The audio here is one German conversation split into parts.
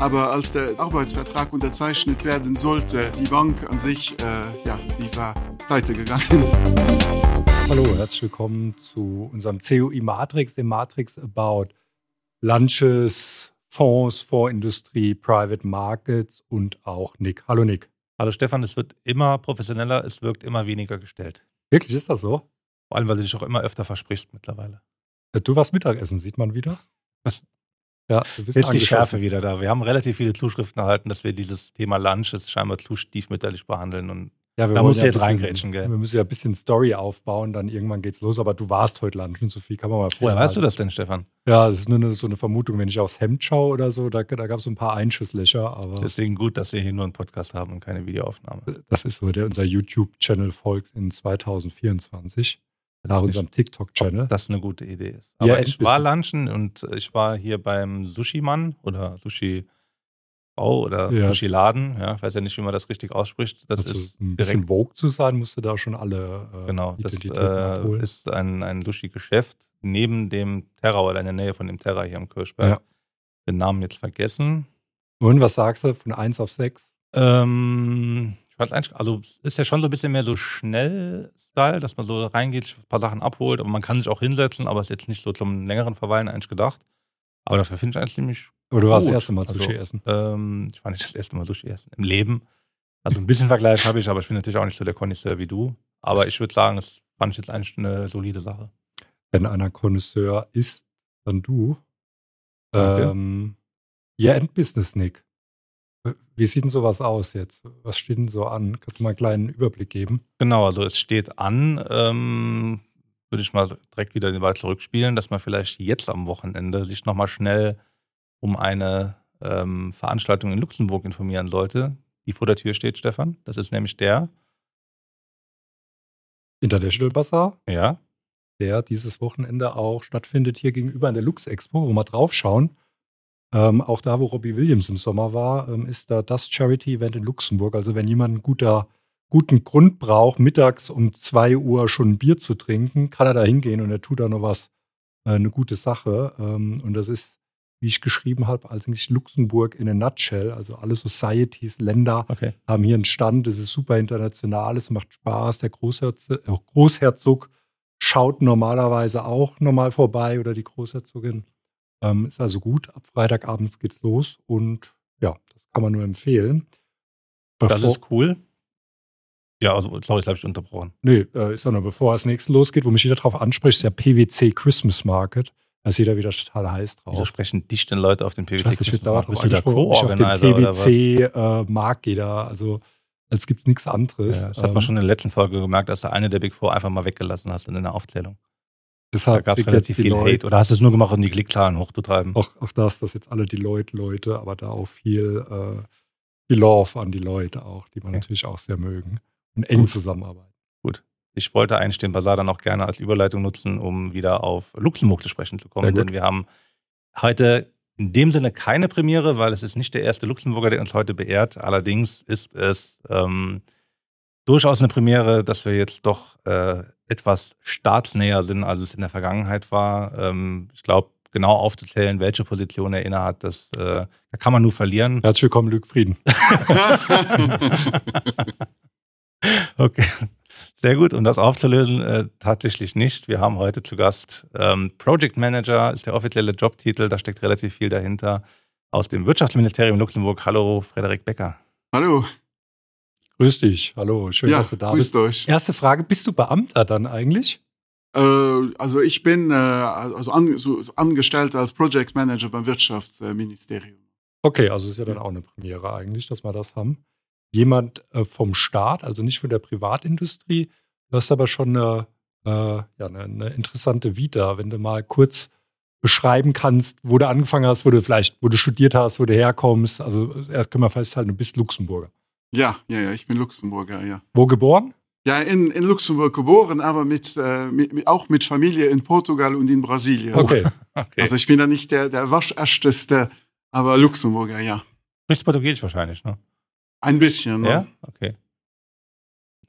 Aber als der Arbeitsvertrag unterzeichnet werden sollte, die Bank an sich, äh, ja, die war pleite gegangen. Hallo, herzlich willkommen zu unserem COI Matrix, dem Matrix About Lunches, Fonds, Fondsindustrie, Private Markets und auch Nick. Hallo Nick. Hallo Stefan, es wird immer professioneller, es wirkt immer weniger gestellt. Wirklich, ist das so? Vor allem, weil du dich auch immer öfter versprichst mittlerweile. Äh, du warst Mittagessen, sieht man wieder. Ja, du bist Jetzt die Schärfe wieder da. Wir haben relativ viele Zuschriften erhalten, dass wir dieses Thema Lunches scheinbar zu stiefmütterlich behandeln und ja, wir da musst ja jetzt reingrätschen, gell? Wir müssen ja ein bisschen Story aufbauen, dann irgendwann geht's los. Aber du warst heute lunchen, so viel kann man mal Woher weißt du das denn, Stefan? Ja, es ist nur eine, so eine Vermutung, wenn ich aufs Hemd schaue oder so, da, da gab es so ein paar Einschusslöcher. Aber Deswegen gut, dass wir hier nur einen Podcast haben und keine Videoaufnahme. Das ist so, der unser YouTube-Channel folgt in 2024 nach unserem TikTok-Channel. Das eine gute Idee ist. Aber ja, ich war lunchen und ich war hier beim Sushi-Mann oder Sushi- Frau oder ja. Sushi-Laden, ja, ich weiß ja nicht, wie man das richtig ausspricht. Das also ist ein bisschen Vogue zu sein, musst du da schon alle äh, Genau, das äh, ist ein, ein Sushi-Geschäft neben dem Terra oder in der Nähe von dem Terra hier am Kirchberg. Ja. Den Namen jetzt vergessen. Und was sagst du von 1 auf 6? Ähm, weiß eigentlich, also ist ja schon so ein bisschen mehr so schnell Style, dass man so reingeht, ein paar Sachen abholt, aber man kann sich auch hinsetzen, aber ist jetzt nicht so zum längeren Verweilen eigentlich gedacht. Aber dafür finde ich eigentlich ziemlich aber du warst das erste Mal also, Sushi essen? Ähm, ich war nicht das erste Mal Sushi essen im Leben. Also ein bisschen Vergleich habe ich, aber ich bin natürlich auch nicht so der Connoisseur wie du. Aber ich würde sagen, das fand ich jetzt eigentlich eine solide Sache. Wenn einer Connoisseur ist, dann du. Okay. Ähm, ja, Endbusiness, Nick. Wie sieht denn sowas aus jetzt? Was steht denn so an? Kannst du mal einen kleinen Überblick geben? Genau, also es steht an, ähm, würde ich mal direkt wieder den Ball zurückspielen, dass man vielleicht jetzt am Wochenende sich nochmal schnell um eine ähm, Veranstaltung in Luxemburg informieren sollte, die vor der Tür steht, Stefan. Das ist nämlich der International Bazaar. Ja. Der dieses Wochenende auch stattfindet hier gegenüber an der Lux Expo, wo wir draufschauen. Ähm, auch da, wo Robbie Williams im Sommer war, ähm, ist da das Charity-Event in Luxemburg. Also wenn jemand einen guter, guten Grund braucht, mittags um 2 Uhr schon ein Bier zu trinken, kann er da hingehen und er tut da noch was, äh, eine gute Sache. Ähm, und das ist wie ich geschrieben habe, eigentlich Luxemburg in a nutshell. Also alle Societies, Länder okay. haben hier einen Stand. Es ist super international, es macht Spaß. Der Großherzog, äh, Großherzog schaut normalerweise auch normal vorbei oder die Großherzogin. Ähm, ist also gut. Ab Freitagabends geht's los und ja, das kann man nur empfehlen. Bevor, das ist cool. Ja, also, sorry, jetzt habe ich unterbrochen. Nee, äh, ist noch bevor das nächste losgeht, wo mich jeder darauf anspricht, ist der PwC Christmas Market. Da ist jeder wieder total heiß drauf. Wieso sprechen dich denn Leute auf den PwC? Ich, ich da Bist du da Co-Organizer Auf den PwC äh, mag jeder. Also es gibt nichts anderes. Ja, das hat man ähm, schon in der letzten Folge gemerkt, dass du eine der Big Four einfach mal weggelassen hast in der Aufzählung. Deshalb da gab es relativ viel Leute, Hate. Oder hast du es nur gemacht, um die Klickzahlen hochzutreiben? Auch, auch das, dass jetzt alle die Leute, aber da auch viel, äh, viel Love an die Leute auch, die man okay. natürlich auch sehr mögen und eng Gut. zusammenarbeiten. Gut. Ich wollte eigentlich den Basar dann auch gerne als Überleitung nutzen, um wieder auf Luxemburg zu sprechen zu kommen. Denn wir haben heute in dem Sinne keine Premiere, weil es ist nicht der erste Luxemburger, der uns heute beehrt. Allerdings ist es ähm, durchaus eine Premiere, dass wir jetzt doch äh, etwas staatsnäher sind, als es in der Vergangenheit war. Ähm, ich glaube, genau aufzuzählen, welche Position er innehat, das, äh, da kann man nur verlieren. Herzlich willkommen, Luc Frieden. okay. Sehr gut, um das aufzulösen, äh, tatsächlich nicht. Wir haben heute zu Gast ähm, Project Manager, ist der offizielle Jobtitel, da steckt relativ viel dahinter. Aus dem Wirtschaftsministerium Luxemburg. Hallo, Frederik Becker. Hallo. Grüß dich. Hallo, schön, ja, dass du da bist. Euch. Erste Frage: Bist du Beamter dann eigentlich? Äh, also, ich bin äh, also an, so, angestellt als Project Manager beim Wirtschaftsministerium. Okay, also ist ja dann auch eine Premiere eigentlich, dass wir das haben jemand äh, vom Staat, also nicht von der Privatindustrie. Du hast aber schon eine, äh, ja, eine, eine, interessante Vita, wenn du mal kurz beschreiben kannst, wo du angefangen hast, wo du vielleicht, wo du studiert hast, wo du herkommst. Also erst können wir festhalten, du bist Luxemburger. Ja, ja, ja, ich bin Luxemburger, ja. Wo geboren? Ja, in, in Luxemburg geboren, aber mit, äh, mit, auch mit Familie in Portugal und in Brasilien. Okay. okay. Also ich bin da nicht der, der wascherschteste, aber Luxemburger, ja. Sprichst Portugiesisch wahrscheinlich, ne? Ein bisschen, ne? Ja, okay.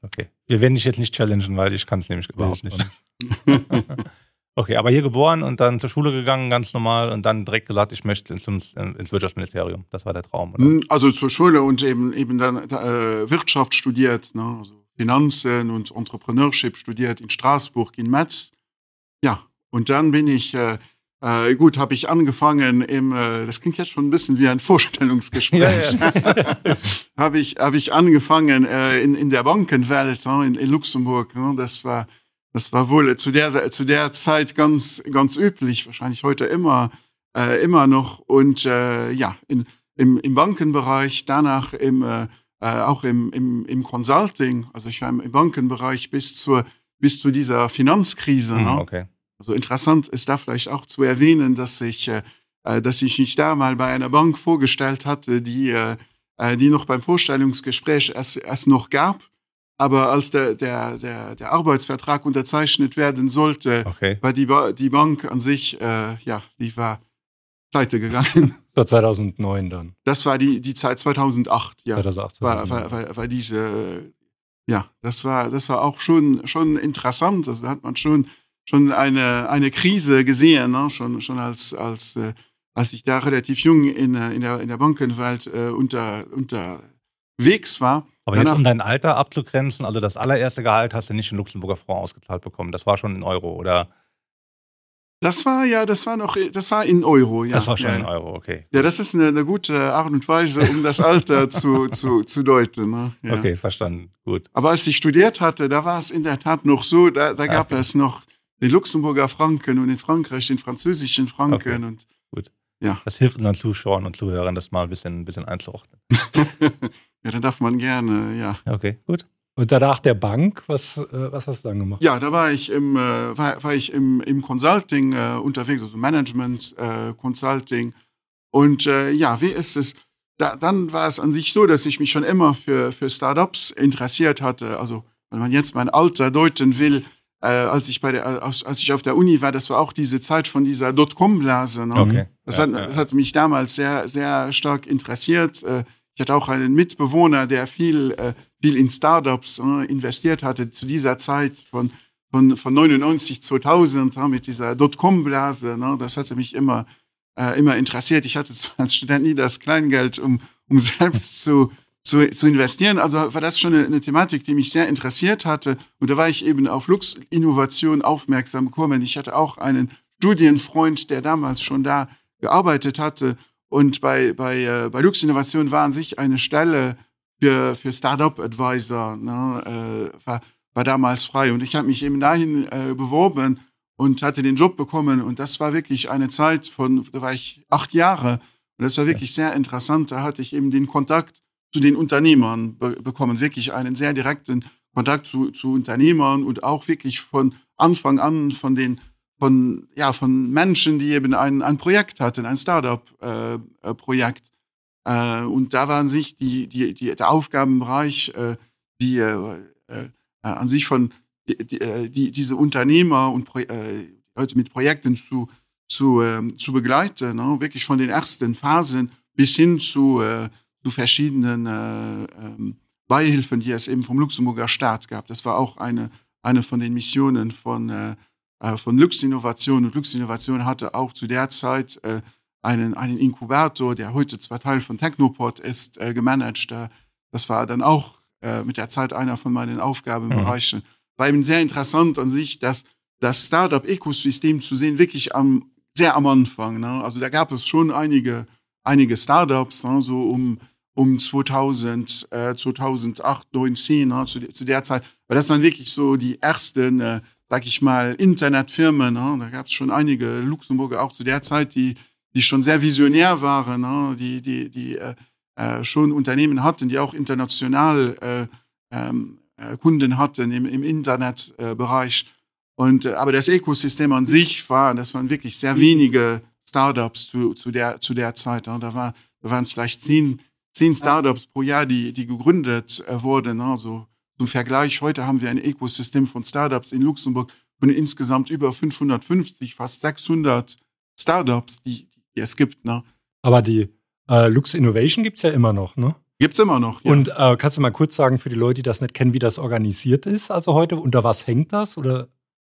Okay. Wir werden dich jetzt nicht challengen, weil ich kann es nämlich überhaupt nicht. Okay, aber hier geboren und dann zur Schule gegangen, ganz normal, und dann direkt gesagt, ich möchte ins, ins Wirtschaftsministerium. Das war der Traum. Oder? Hm, also zur Schule und eben eben dann äh, Wirtschaft studiert, ne? also Finanzen und Entrepreneurship studiert in Straßburg, in Metz. Ja, und dann bin ich äh, äh, gut, habe ich angefangen im, äh, das klingt jetzt schon ein bisschen wie ein Vorstellungsgespräch. Ja, ja. habe ich, hab ich angefangen äh, in, in der Bankenwelt ne, in, in Luxemburg. Ne, das war, das war wohl zu der, zu der Zeit ganz, ganz üblich, wahrscheinlich heute immer, äh, immer noch. Und äh, ja, in, im, im Bankenbereich, danach im, äh, äh auch im, im, im Consulting. Also ich war im Bankenbereich bis zur, bis zu dieser Finanzkrise. Mhm, ne? Okay. Also interessant ist da vielleicht auch zu erwähnen, dass ich, äh, äh, dass ich mich da mal bei einer Bank vorgestellt hatte, die, äh, äh, die noch beim Vorstellungsgespräch es, es noch gab. Aber als der, der, der, der Arbeitsvertrag unterzeichnet werden sollte, okay. war die, ba die Bank an sich, äh, ja, die war pleite gegangen. Das war 2009 dann. Das war die, die Zeit 2008, ja. 2008, 2008. War, war, war, war diese, ja, das war, das war auch schon, schon interessant. Also da hat man schon schon eine, eine Krise gesehen, ne? schon, schon als, als, äh, als ich da relativ jung in, äh, in, der, in der Bankenwelt äh, unter, unterwegs war. Aber Danach, jetzt um dein Alter abzugrenzen, also das allererste Gehalt hast du nicht in Luxemburger Franc ausgezahlt bekommen. Das war schon in Euro, oder? Das war ja, das war noch, das war in Euro, ja. Das war schon ja. in Euro, okay. Ja, das ist eine, eine gute Art und Weise, um das Alter zu, zu, zu deuten. Ne? Ja. Okay, verstanden, gut. Aber als ich studiert hatte, da war es in der Tat noch so, da, da gab okay. es noch den Luxemburger Franken und in Frankreich den französischen Franken okay. und gut. Ja. Das hilft unseren Zuschauern und Zuhörern, das mal ein bisschen, ein bisschen einzuordnen. ja, dann darf man gerne, ja. Okay, gut. Und danach der Bank, was, äh, was hast du dann gemacht? Ja, da war ich im, äh, war, war, ich im, im Consulting äh, unterwegs, also Management äh, Consulting. Und äh, ja, wie ist es? Da, dann war es an sich so, dass ich mich schon immer für, für Startups interessiert hatte. Also, wenn man jetzt mein Alter deuten will, äh, als ich bei der als, als ich auf der Uni war, das war auch diese Zeit von dieser Dotcom-Blase. Ne? Okay. Das, ja, hat, ja. das hat mich damals sehr sehr stark interessiert. Ich hatte auch einen Mitbewohner, der viel äh, viel in Startups äh, investiert hatte zu dieser Zeit von von, von 99 2000 äh, mit dieser Dotcom-Blase. Ne? Das hatte mich immer äh, immer interessiert. Ich hatte als Student nie das Kleingeld, um um selbst zu zu, zu investieren. Also war das schon eine, eine, Thematik, die mich sehr interessiert hatte. Und da war ich eben auf Lux-Innovation aufmerksam gekommen. Ich hatte auch einen Studienfreund, der damals schon da gearbeitet hatte. Und bei, bei, äh, bei Lux Innovation war an sich eine Stelle für, für Startup Advisor, ne, äh, war, war damals frei. Und ich habe mich eben dahin äh, beworben und hatte den Job bekommen. Und das war wirklich eine Zeit von, da war ich acht Jahre. Und das war wirklich sehr interessant. Da hatte ich eben den Kontakt zu den Unternehmern be bekommen, wirklich einen sehr direkten Kontakt zu, zu Unternehmern und auch wirklich von Anfang an von den von, ja, von Menschen, die eben ein, ein Projekt hatten, ein Startup-Projekt. Äh, äh, und da waren sich die, die, die, der Aufgabenbereich, äh, die äh, äh, an sich von die, die, äh, diese Unternehmer und Pro Leute mit Projekten zu, zu, ähm, zu begleiten, ne? wirklich von den ersten Phasen bis hin zu zu verschiedenen äh, ähm, Beihilfen, die es eben vom Luxemburger Staat gab. Das war auch eine, eine von den Missionen von, äh, äh von Lux Innovation. Und Lux Innovation hatte auch zu der Zeit äh, einen, einen Inkubator, der heute zwar Teil von Technopod ist, äh, gemanagt. das war dann auch äh, mit der Zeit einer von meinen Aufgabenbereichen. Mhm. War eben sehr interessant an sich, dass das Startup-Ökosystem zu sehen, wirklich am, sehr am Anfang. Ne? Also da gab es schon einige, einige Startups, ne? so um um 2000, äh, 2008, 2010, ne, zu, zu, der Zeit. Weil das waren wirklich so die ersten, äh, sag ich mal, Internetfirmen. Ne? Da gab es schon einige Luxemburger auch zu der Zeit, die, die schon sehr visionär waren, ne? die, die, die äh, äh, schon Unternehmen hatten, die auch international äh, ähm, äh, Kunden hatten im, im Internetbereich. Und, äh, aber das Ökosystem an sich war, das waren wirklich sehr wenige Startups zu, zu, der, zu der Zeit. Ne? Da, war, da waren es vielleicht zehn, zehn Startups pro Jahr, die, die gegründet äh, wurden. Also zum Vergleich, heute haben wir ein Ökosystem von Startups in Luxemburg von insgesamt über 550, fast 600 Startups, die, die es gibt. Ne? Aber die äh, Lux Innovation gibt es ja immer noch, ne? Gibt es immer noch. Ja. Und äh, kannst du mal kurz sagen für die Leute, die das nicht kennen, wie das organisiert ist? Also heute, unter was hängt das? Oder?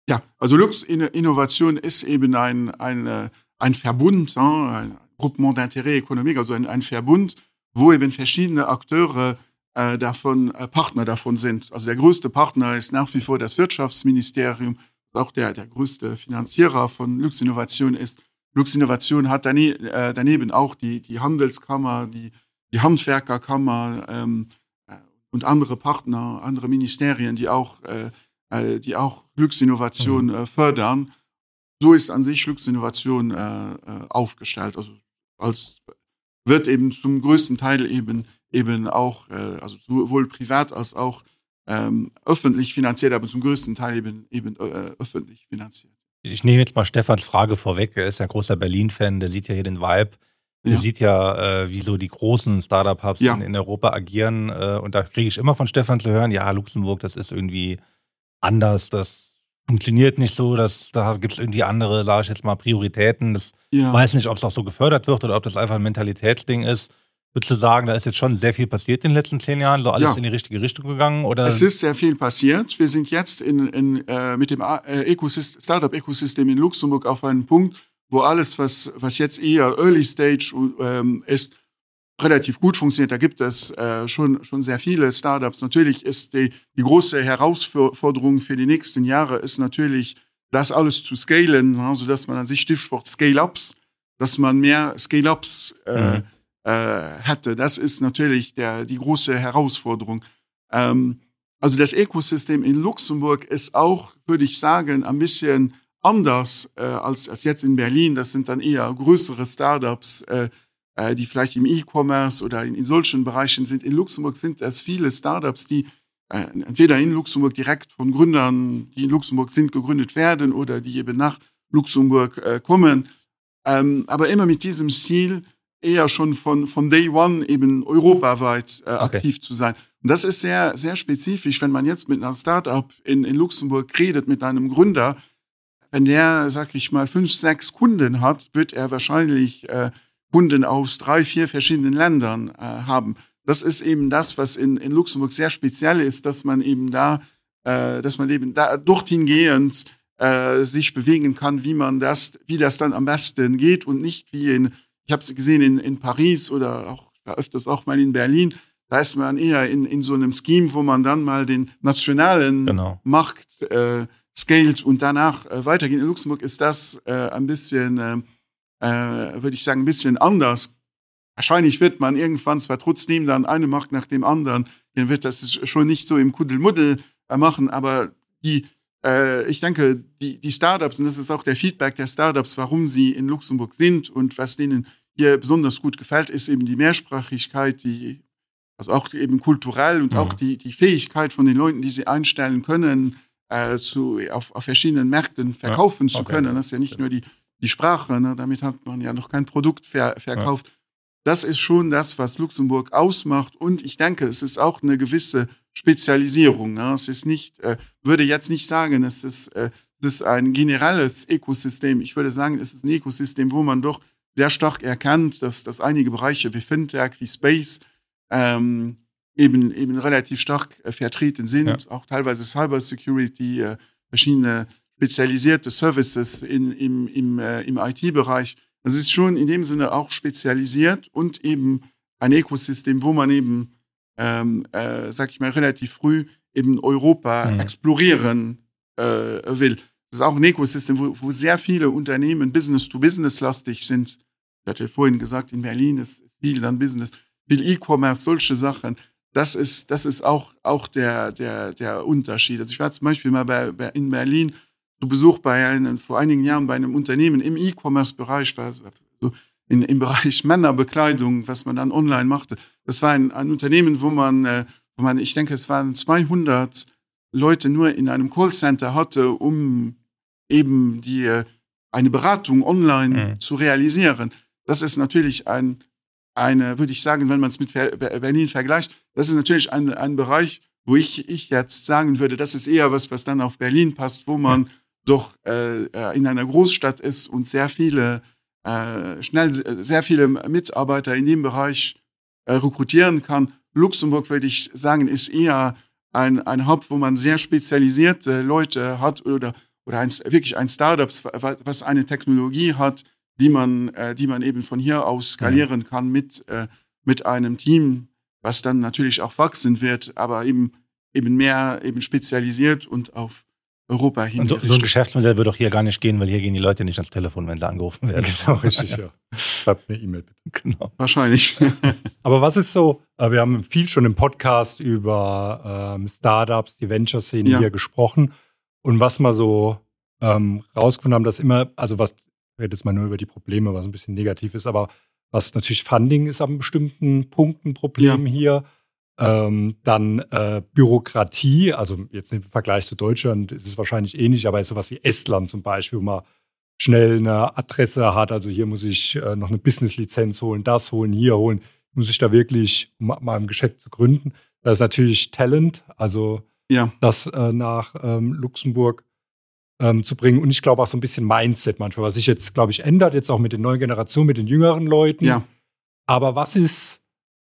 Ja, also Lux Innovation ist eben ein, ein, ein Verbund, ein Gruppement d'intérêt Ökonomik, also ein, ein Verbund, wo eben verschiedene Akteure äh, davon äh, Partner davon sind. Also der größte Partner ist nach wie vor das Wirtschaftsministerium, auch der, der größte Finanzierer von Lux Innovation ist. Lux Innovation hat daneben, äh, daneben auch die, die Handelskammer, die, die Handwerkerkammer ähm, äh, und andere Partner, andere Ministerien, die auch äh, äh, die auch Glücksinnovation mhm. äh, fördern. So ist an sich Glücksinnovation äh, äh, aufgestellt. Also als wird eben zum größten Teil eben eben auch äh, also sowohl privat als auch ähm, öffentlich finanziert, aber zum größten Teil eben eben äh, öffentlich finanziert. Ich nehme jetzt mal Stefans Frage vorweg. Er ist ein großer Berlin-Fan, der sieht ja hier den Vibe. Der ja. sieht ja, äh, wie so die großen Startup-Hubs ja. in, in, Europa agieren. Äh, und da kriege ich immer von Stefan zu hören, ja, Luxemburg, das ist irgendwie anders, das funktioniert nicht so, dass da gibt es irgendwie andere, sage ich jetzt mal, Prioritäten. Das ja. weiß nicht, ob es auch so gefördert wird oder ob das einfach ein Mentalitätsding ist. Würdest du sagen, da ist jetzt schon sehr viel passiert in den letzten zehn Jahren, so alles ja. in die richtige Richtung gegangen? Oder? Es ist sehr viel passiert. Wir sind jetzt in, in, äh, mit dem äh, Startup-Ökosystem in Luxemburg auf einem Punkt, wo alles, was, was jetzt eher Early Stage ähm, ist, relativ gut funktioniert. Da gibt es äh, schon, schon sehr viele Startups. Natürlich ist die, die große Herausforderung für die nächsten Jahre ist natürlich, das alles zu scalen, also dass man an sich Stichwort Scale-Ups, dass man mehr Scale-Ups äh, mhm. Äh, hätte. Das ist natürlich der, die große Herausforderung. Ähm, also das Ökosystem in Luxemburg ist auch, würde ich sagen, ein bisschen anders äh, als, als jetzt in Berlin. Das sind dann eher größere Startups, äh, äh, die vielleicht im E-Commerce oder in, in, solchen Bereichen sind. In Luxemburg sind es viele Startups, die äh, entweder in Luxemburg direkt von Gründern, die in Luxemburg sind, gegründet werden oder die eben nach Luxemburg äh, kommen. Ähm, aber immer mit diesem Ziel, eher schon von, von Day One eben europaweit äh, okay. aktiv zu sein. Und das ist sehr, sehr spezifisch, wenn man jetzt mit einer Startup in, in Luxemburg redet, mit einem Gründer, wenn der, sag ich mal, fünf, sechs Kunden hat, wird er wahrscheinlich äh, Kunden aus drei, vier verschiedenen Ländern äh, haben. Das ist eben das, was in, in Luxemburg sehr speziell ist, dass man eben da, äh, dass man eben da dorthin gehend äh, sich bewegen kann, wie man das, wie das dann am besten geht und nicht wie in, ich habe es gesehen in, in Paris oder auch öfters auch mal in Berlin. Da ist man eher in, in so einem Scheme, wo man dann mal den nationalen genau. Markt äh, scaled und danach äh, weitergeht. In Luxemburg ist das äh, ein bisschen äh, äh, würde ich sagen, ein bisschen anders. Wahrscheinlich wird man irgendwann zwar trotzdem dann eine Macht nach dem anderen, dann wird das schon nicht so im Kuddelmuddel äh, machen, aber die, ich denke, die, die Startups, und das ist auch der Feedback der Startups, warum sie in Luxemburg sind und was denen hier besonders gut gefällt, ist eben die Mehrsprachigkeit, die, also auch eben kulturell und ja. auch die, die Fähigkeit von den Leuten, die sie einstellen können, äh, zu, auf, auf verschiedenen Märkten verkaufen ja, okay. zu können. Das ist ja nicht nur die die Sprache, ne? damit hat man ja noch kein Produkt ver verkauft. Ja. Das ist schon das, was Luxemburg ausmacht. Und ich denke, es ist auch eine gewisse Spezialisierung. Ne? Es ist nicht, äh, würde jetzt nicht sagen, es ist, äh, es ist ein generelles Ökosystem. Ich würde sagen, es ist ein Ökosystem, wo man doch sehr stark erkannt, dass, dass einige Bereiche wie Fintech, wie Space ähm, eben, eben relativ stark äh, vertreten sind. Ja. Auch teilweise Cybersecurity, äh, verschiedene spezialisierte Services in, im, im, äh, im IT-Bereich. Das ist schon in dem Sinne auch spezialisiert und eben ein Ökosystem, wo man eben, ähm, äh, sag ich mal, relativ früh eben Europa mhm. explorieren äh, will. Das ist auch ein Ökosystem, wo, wo sehr viele Unternehmen Business-to-Business-lastig sind. Ich hatte vorhin gesagt, in Berlin ist viel dann Business, viel E-Commerce, solche Sachen. Das ist, das ist auch, auch der, der, der Unterschied. Also ich war zum Beispiel mal bei, bei in Berlin zu Besuch bei einem, vor einigen Jahren bei einem Unternehmen im E-Commerce-Bereich so in, im Bereich Männerbekleidung, was man dann online machte. Das war ein, ein Unternehmen, wo man, äh, wo man, ich denke, es waren 200 Leute nur in einem Callcenter hatte, um eben die, äh, eine Beratung online mhm. zu realisieren. Das ist natürlich ein, eine, würde ich sagen, wenn man es mit Berlin vergleicht, das ist natürlich ein, ein Bereich, wo ich, ich jetzt sagen würde, das ist eher was, was dann auf Berlin passt, wo man doch äh, äh, in einer Großstadt ist und sehr viele äh, schnell sehr viele Mitarbeiter in dem Bereich äh, rekrutieren kann. Luxemburg würde ich sagen, ist eher ein, ein Haupt, wo man sehr spezialisierte Leute hat oder oder ein, wirklich ein Startup, was eine Technologie hat, die man, äh, die man eben von hier aus skalieren kann mit, äh, mit einem Team, was dann natürlich auch wachsen wird, aber eben, eben mehr eben spezialisiert und auf Europa hin. So, so, ein Geschäftsmodell würde doch hier gar nicht gehen, weil hier gehen die Leute nicht ans Telefon, wenn sie angerufen werden. Genau, richtig, ja. Schreibt eine E-Mail bitte. Genau. Wahrscheinlich. Aber was ist so, äh, wir haben viel schon im Podcast über ähm, Startups, die Venture-Szene ja. hier gesprochen. Und was mal so ähm, rausgefunden haben, dass immer, also was, ich rede jetzt mal nur über die Probleme, was ein bisschen negativ ist, aber was natürlich Funding ist an bestimmten Punkten Problem ja. hier. Ähm, dann äh, Bürokratie, also jetzt im Vergleich zu Deutschland ist es wahrscheinlich ähnlich, aber ist sowas wie Estland zum Beispiel, wo man schnell eine Adresse hat. Also hier muss ich äh, noch eine Business-Lizenz holen, das holen, hier holen. Muss ich da wirklich, um mal ein Geschäft zu gründen. Das ist natürlich Talent, also ja. das äh, nach ähm, Luxemburg ähm, zu bringen. Und ich glaube auch so ein bisschen Mindset manchmal, was sich jetzt, glaube ich, ändert, jetzt auch mit den neuen Generationen, mit den jüngeren Leuten. Ja. Aber was ist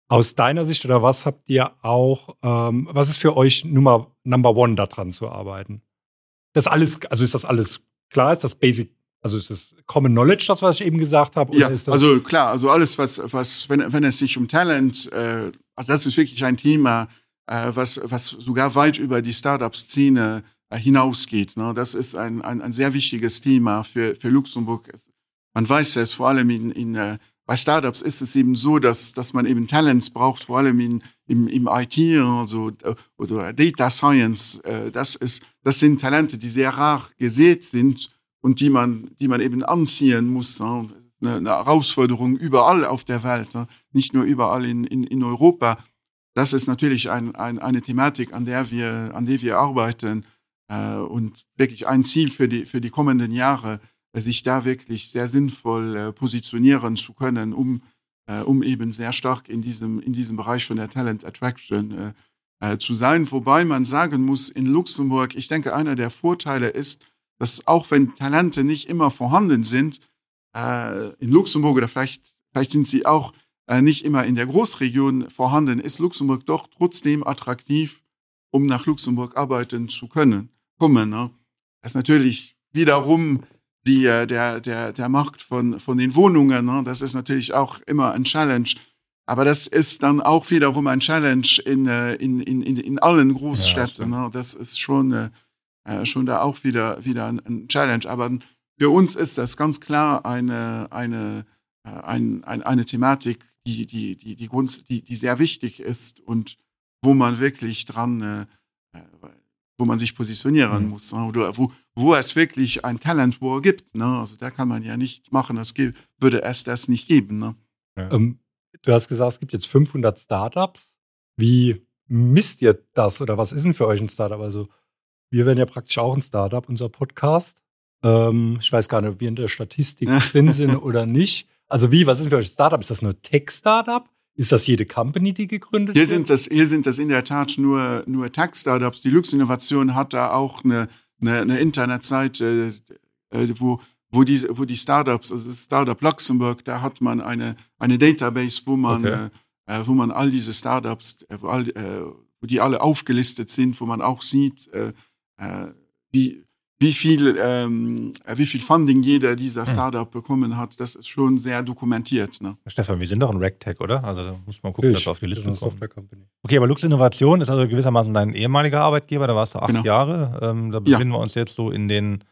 aus deiner Sicht oder was habt ihr auch, ähm, was ist für euch Nummer Number One daran zu arbeiten? Das alles, also ist das alles klar, ist das Basic, also ist das Common Knowledge, das, was ich eben gesagt habe? Ja, also klar, also alles, was, was wenn, wenn es sich um Talent, äh, also das ist wirklich ein Thema, äh, was, was sogar weit über die Startup-Szene äh, hinausgeht. Ne? Das ist ein, ein, ein sehr wichtiges Thema für, für Luxemburg. Man weiß es vor allem in, in, äh, bei Startups ist es eben so, dass, dass man eben Talents braucht, vor allem in, im, im IT also, äh, oder Data Science. Das, ist, das sind Talente, die sehr rar gesät sind und die man, die man eben anziehen muss. Ne? Eine, eine Herausforderung überall auf der Welt, ne? nicht nur überall in, in, in Europa. Das ist natürlich ein, ein, eine Thematik, an der wir, an der wir arbeiten äh, und wirklich ein Ziel für die, für die kommenden Jahre, äh, sich da wirklich sehr sinnvoll äh, positionieren zu können, um, äh, um eben sehr stark in diesem, in diesem Bereich von der Talent Attraction äh, äh, zu sein. Wobei man sagen muss, in Luxemburg, ich denke, einer der Vorteile ist, dass auch wenn Talente nicht immer vorhanden sind, in Luxemburg oder vielleicht, vielleicht sind sie auch nicht immer in der Großregion vorhanden, ist Luxemburg doch trotzdem attraktiv, um nach Luxemburg arbeiten zu können kommen. Ne? Das ist natürlich wiederum die, äh, der, der, der Markt von, von den Wohnungen. Ne? Das ist natürlich auch immer ein Challenge. Aber das ist dann auch wiederum ein Challenge in, äh, in, in, in allen Großstädten. Ja, ne? Das ist schon, äh, äh, schon da auch wieder, wieder ein, ein, Challenge. Aber für uns ist das ganz klar eine, eine, äh, ein, ein, eine Thematik, die, die, die, die, Grund, die, die sehr wichtig ist und wo man wirklich dran äh, wo man sich positionieren mhm. muss ne? oder wo, wo es wirklich ein Talent wo gibt ne? also da kann man ja nicht machen das würde es das nicht geben ne? ja. ähm, du hast gesagt es gibt jetzt 500 Startups wie misst ihr das oder was ist denn für euch ein Startup also wir werden ja praktisch auch ein Startup unser Podcast ähm, ich weiß gar nicht ob wir in der Statistik drin sind oder nicht also wie was ist für euch ein Startup ist das nur Tech Startup ist das jede Company, die gegründet hier wird? Sind das, hier sind das in der Tat nur, nur Tech-Startups. Die Lux-Innovation hat da auch eine, eine, eine Internetseite, äh, wo, wo, die, wo die Startups, also Startup Luxemburg, da hat man eine, eine Database, wo man, okay. äh, äh wo man all diese Startups, äh, wo, all, äh, wo die alle aufgelistet sind, wo man auch sieht, äh, wie, wie viel, ähm, wie viel Funding jeder dieser hm. Startup bekommen hat, das ist schon sehr dokumentiert. Ne? Stefan, wir sind doch ein RegTech, oder? Also da muss man gucken, ich, dass wir auf die Liste kommen. Okay, aber Lux Innovation ist also gewissermaßen dein ehemaliger Arbeitgeber, da warst du acht genau. Jahre. Ähm, da befinden ja. wir uns jetzt so in den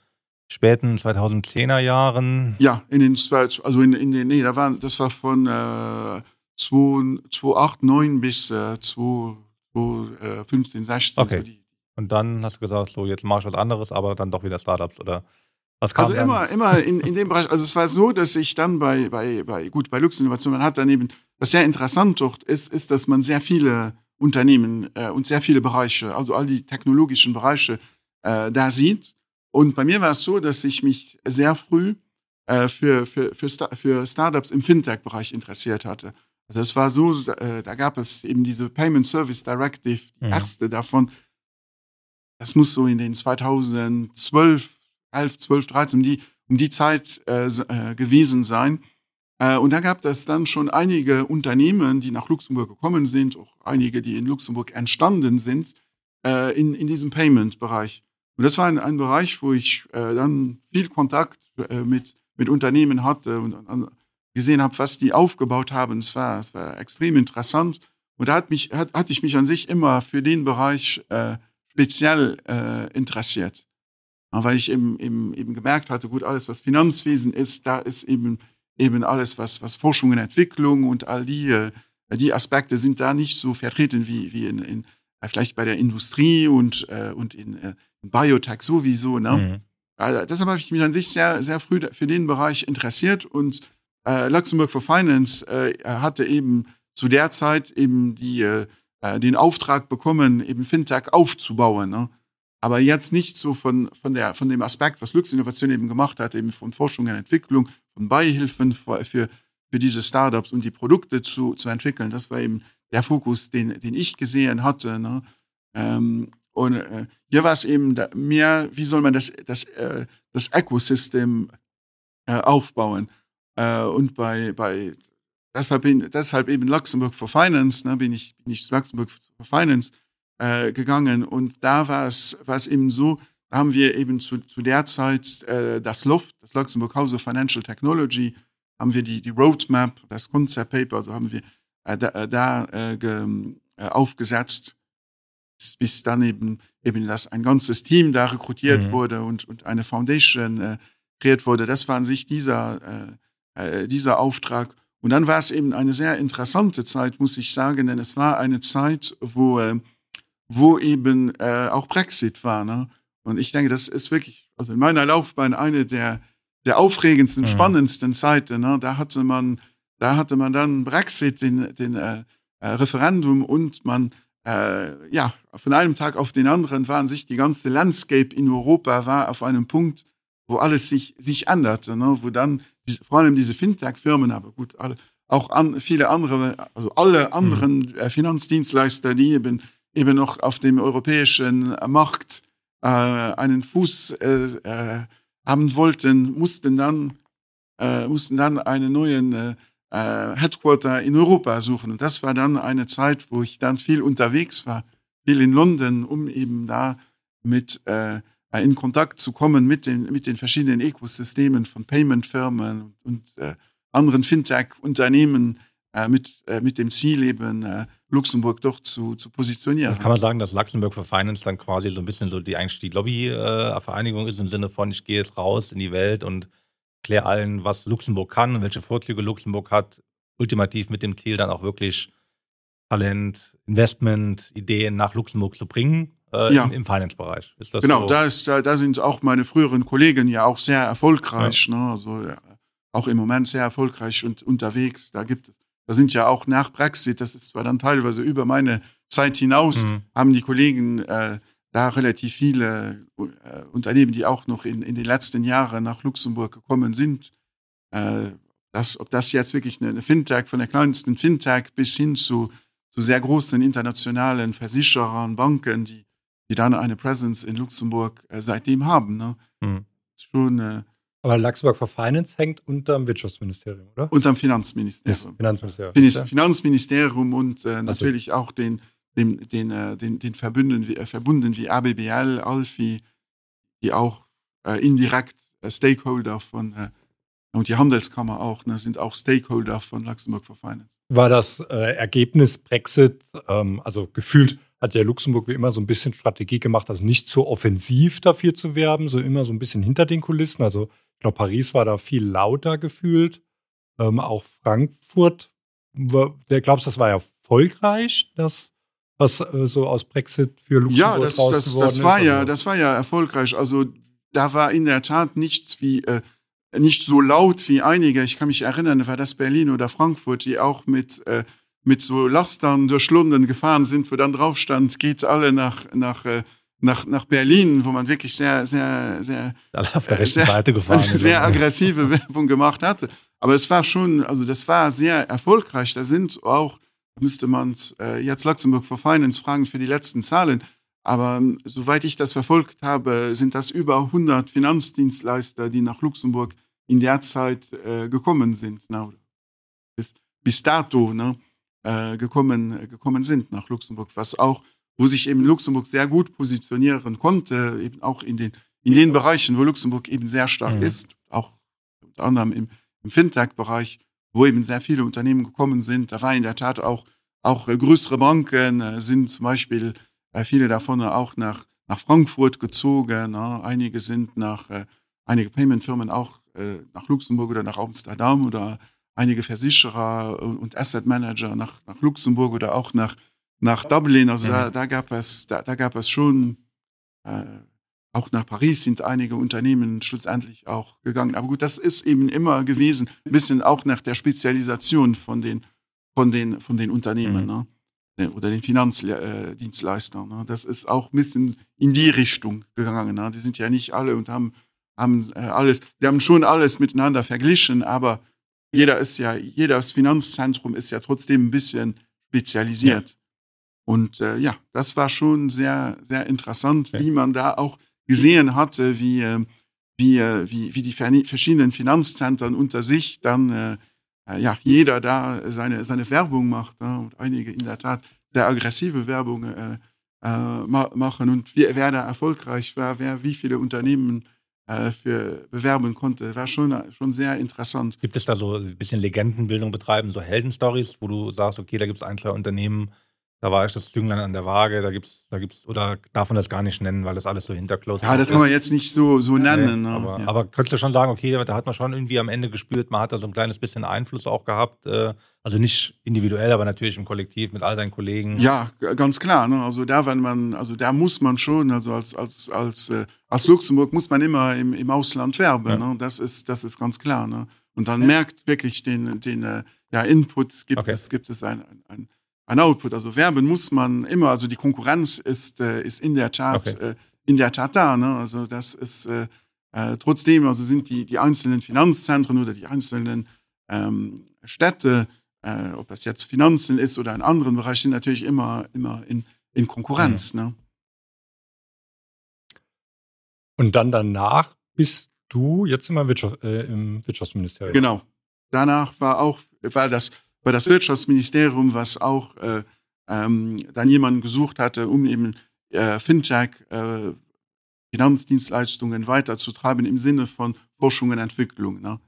späten 2010er Jahren. Ja, in den, also in, in den, nee, da waren, das war von äh, 2008, bis äh, 2015, 16. Okay. So die, und dann hast du gesagt, so jetzt mache ich was anderes, aber dann doch wieder Startups oder Also dann? immer, immer in, in dem Bereich. Also es war so, dass ich dann bei, bei, bei gut, bei Lux Innovation, man hat daneben, was sehr interessant dort ist, ist, dass man sehr viele Unternehmen äh, und sehr viele Bereiche, also all die technologischen Bereiche äh, da sieht. Und bei mir war es so, dass ich mich sehr früh äh, für, für, für, Star für Startups im Fintech-Bereich interessiert hatte. Also es war so, äh, da gab es eben diese Payment Service Directive, die mhm. erste davon, das muss so in den 2012, 11, 12, 13, um die, um die Zeit äh, äh, gewesen sein. Äh, und da gab es dann schon einige Unternehmen, die nach Luxemburg gekommen sind, auch einige, die in Luxemburg entstanden sind, äh, in, in diesem Payment-Bereich. Und das war ein, ein Bereich, wo ich äh, dann viel Kontakt äh, mit, mit Unternehmen hatte und, und gesehen habe, was die aufgebaut haben. Es war, es war extrem interessant. Und da hat mich, hat, hatte ich mich an sich immer für den Bereich äh, speziell äh, interessiert. Ja, weil ich eben, eben, eben gemerkt hatte, gut, alles, was Finanzwesen ist, da ist eben, eben alles, was, was Forschung und Entwicklung und all die, äh, die Aspekte sind da nicht so vertreten wie, wie in, in äh, vielleicht bei der Industrie und, äh, und in, äh, in Biotech sowieso. Ne? Mhm. Also, deshalb habe ich mich an sich sehr, sehr früh für den Bereich interessiert und äh, Luxemburg for Finance äh, hatte eben zu der Zeit eben die, äh, den Auftrag bekommen, eben Fintech aufzubauen. Ne? Aber jetzt nicht so von, von, der, von dem Aspekt, was Lux Innovation eben gemacht hat, eben von Forschung und Entwicklung, von Beihilfen für, für, für diese Startups und die Produkte zu, zu entwickeln. Das war eben der Fokus, den, den ich gesehen hatte. Ne? Ähm, und äh, hier war es eben mehr, wie soll man das, das, äh, das Ökosystem äh, aufbauen. Äh, und bei, bei deshalb, bin, deshalb eben Luxemburg for Finance, ne, bin ich bin ich zu Luxemburg for Finance äh, gegangen. Und da war es war es eben so, da haben wir eben zu, zu der Zeit äh, das Luft, das Luxemburg House of Financial Technology, haben wir die, die Roadmap, das Concept Paper, also haben wir äh, da, äh, da äh, ge, äh, aufgesetzt, bis dann eben eben das ein ganzes Team da rekrutiert mhm. wurde und, und eine Foundation äh, kreiert wurde. Das war an sich dieser, äh, dieser Auftrag. Und dann war es eben eine sehr interessante Zeit, muss ich sagen, denn es war eine Zeit, wo, äh, wo eben äh, auch Brexit war. Ne? Und ich denke, das ist wirklich, also in meiner Laufbahn eine der, der aufregendsten, mhm. spannendsten Zeiten. Ne? Da hatte man, da hatte man dann Brexit, den, den äh, äh, Referendum und man, äh, ja, von einem Tag auf den anderen waren sich die ganze Landscape in Europa war auf einem Punkt, wo alles sich, sich änderte, ne? wo dann vor allem diese Fintech-Firmen, aber gut, alle, auch an, viele andere, also alle anderen mhm. Finanzdienstleister, die eben, eben noch auf dem europäischen Markt äh, einen Fuß äh, äh, haben wollten, mussten dann, äh, mussten dann einen neuen äh, äh, Headquarter in Europa suchen. Und das war dann eine Zeit, wo ich dann viel unterwegs war, viel in London, um eben da mit äh, in Kontakt zu kommen mit den, mit den verschiedenen Ökosystemen von Paymentfirmen und äh, anderen Fintech-Unternehmen äh, mit, äh, mit dem Ziel eben äh, Luxemburg doch zu, zu positionieren. Das kann man sagen, dass Luxemburg für Finance dann quasi so ein bisschen so die eigentlich die Lobbyvereinigung ist im Sinne von, ich gehe jetzt raus in die Welt und kläre allen, was Luxemburg kann welche Vorzüge Luxemburg hat, ultimativ mit dem Ziel dann auch wirklich Talent, Investment, Ideen nach Luxemburg zu bringen äh, ja. im, im Finance-Bereich. Genau, so? da, ist, da, da, sind auch meine früheren Kollegen ja auch sehr erfolgreich, ja. ne? also ja, auch im Moment sehr erfolgreich und unterwegs. Da gibt es, da sind ja auch nach Brexit, das ist zwar dann teilweise über meine Zeit hinaus, mhm. haben die Kollegen äh, da relativ viele äh, Unternehmen, die auch noch in, in den letzten Jahren nach Luxemburg gekommen sind. Äh, das, ob das jetzt wirklich eine, eine Fintech von der kleinsten Fintech bis hin zu, zu sehr großen internationalen Versicherern, Banken, die, die dann eine Präsenz in Luxemburg äh, seitdem haben. Ne? Mhm. Schon, äh, aber Luxemburg for Finance hängt unter dem Wirtschaftsministerium, oder? Unter dem Finanzministerium. Ja, Finanzministerium. Finanzministerium und äh, natürlich also. auch den den, den, äh, den, den Verbünden, wie, äh, Verbunden wie ABBL, Alfi, die auch äh, indirekt Stakeholder von und die Handelskammer auch, ne, sind auch Stakeholder von Luxemburg for Finance. War das Ergebnis Brexit, ähm, also gefühlt hat ja Luxemburg wie immer so ein bisschen Strategie gemacht, also nicht so offensiv dafür zu werben, so immer so ein bisschen hinter den Kulissen. Also ich glaube, Paris war da viel lauter gefühlt. Ähm, auch Frankfurt, der glaubst, das war erfolgreich, dass was äh, so aus Brexit für Luxemburg ja, das, das, das war ist, ja, also das war ja erfolgreich. Also da war in der Tat nichts wie äh, nicht so laut wie einige. Ich kann mich erinnern, war das Berlin oder Frankfurt, die auch mit äh, mit so Lastern durch Lunden gefahren sind, wo dann drauf stand, geht alle nach nach äh, nach, nach Berlin, wo man wirklich sehr, sehr, sehr, auf der rechten sehr, Seite gefahren sehr aggressive Werbung gemacht hatte. Aber es war schon, also das war sehr erfolgreich. Da sind auch müsste man äh, jetzt Luxemburg for Finance fragen für die letzten Zahlen. Aber ähm, soweit ich das verfolgt habe, sind das über 100 Finanzdienstleister, die nach Luxemburg in der Zeit äh, gekommen sind. Na, bis, bis dato ne, äh, gekommen, gekommen sind nach Luxemburg, was auch wo sich eben Luxemburg sehr gut positionieren konnte, eben auch in den, in den Bereichen, wo Luxemburg eben sehr stark mhm. ist, auch unter anderem im, im Fintech-Bereich, wo eben sehr viele Unternehmen gekommen sind. Da war in der Tat auch, auch äh, größere Banken äh, sind zum Beispiel äh, viele davon auch nach, nach Frankfurt gezogen. Ne? Einige sind nach äh, einige Paymentfirmen auch äh, nach Luxemburg oder nach Amsterdam oder einige Versicherer und Asset Manager nach, nach Luxemburg oder auch nach, nach Dublin. Also mhm. da, da, gab es, da, da gab es schon, äh, auch nach Paris sind einige Unternehmen schlussendlich auch gegangen. Aber gut, das ist eben immer gewesen, ein bisschen auch nach der Spezialisation von den, von den, von den Unternehmen mhm. ne? oder den Finanzdienstleistern. Ne? Das ist auch ein bisschen in die Richtung gegangen. Ne? Die sind ja nicht alle und haben, haben äh, alles, die haben schon alles miteinander verglichen, aber jeder ist ja, jedes Finanzzentrum ist ja trotzdem ein bisschen spezialisiert. Ja. Und äh, ja, das war schon sehr, sehr interessant, ja. wie man da auch gesehen hatte, wie, äh, wie, äh, wie, wie die verschiedenen Finanzzentren unter sich dann äh, äh, ja, jeder da seine, seine Werbung macht ne? und einige in der Tat sehr aggressive Werbung äh, äh, machen und wer, wer da erfolgreich war, wer wie viele Unternehmen äh, für bewerben konnte. War schon, schon sehr interessant. Gibt es da so ein bisschen Legendenbildung betreiben, so Heldenstories, wo du sagst, okay, da gibt es ein, zwei Unternehmen, da war ich das Jünglein an der Waage, da gibt's, da gibt's, oder darf man das gar nicht nennen, weil das alles so hinterklos ist. Ja, das kann man jetzt nicht so, so nennen. Nee, ne? aber, ja. aber könntest du schon sagen, okay, da hat man schon irgendwie am Ende gespürt, man hat da so ein kleines bisschen Einfluss auch gehabt, äh, also nicht individuell, aber natürlich im Kollektiv mit all seinen Kollegen. Ja, ganz klar. Ne? Also da, wenn man, also da muss man schon, also als, als, als, äh, als Luxemburg muss man immer im, im Ausland werben. Ja. Ne? Das ist, das ist ganz klar. Ne? Und dann merkt wirklich den, den, äh, ja, Input gibt okay. es, gibt es ein, ein, ein Output. Also werben muss man immer, also die Konkurrenz ist, äh, ist in der Tat, okay. äh, in der Tat da. Ne? Also das ist äh, äh, trotzdem, also sind die, die einzelnen Finanzzentren oder die einzelnen ähm, Städte, äh, ob es jetzt Finanzen ist oder in anderen Bereichen, sind natürlich immer, immer in, in Konkurrenz. Mhm. Ne? Und dann danach bist du jetzt immer Wirtschaft, äh, im Wirtschaftsministerium. Genau. Danach war auch, war das bei das Wirtschaftsministerium, was auch äh, ähm, dann jemanden gesucht hatte, um eben äh, Fintech, äh, Finanzdienstleistungen weiterzutreiben im Sinne von Forschung und Entwicklung. Ne?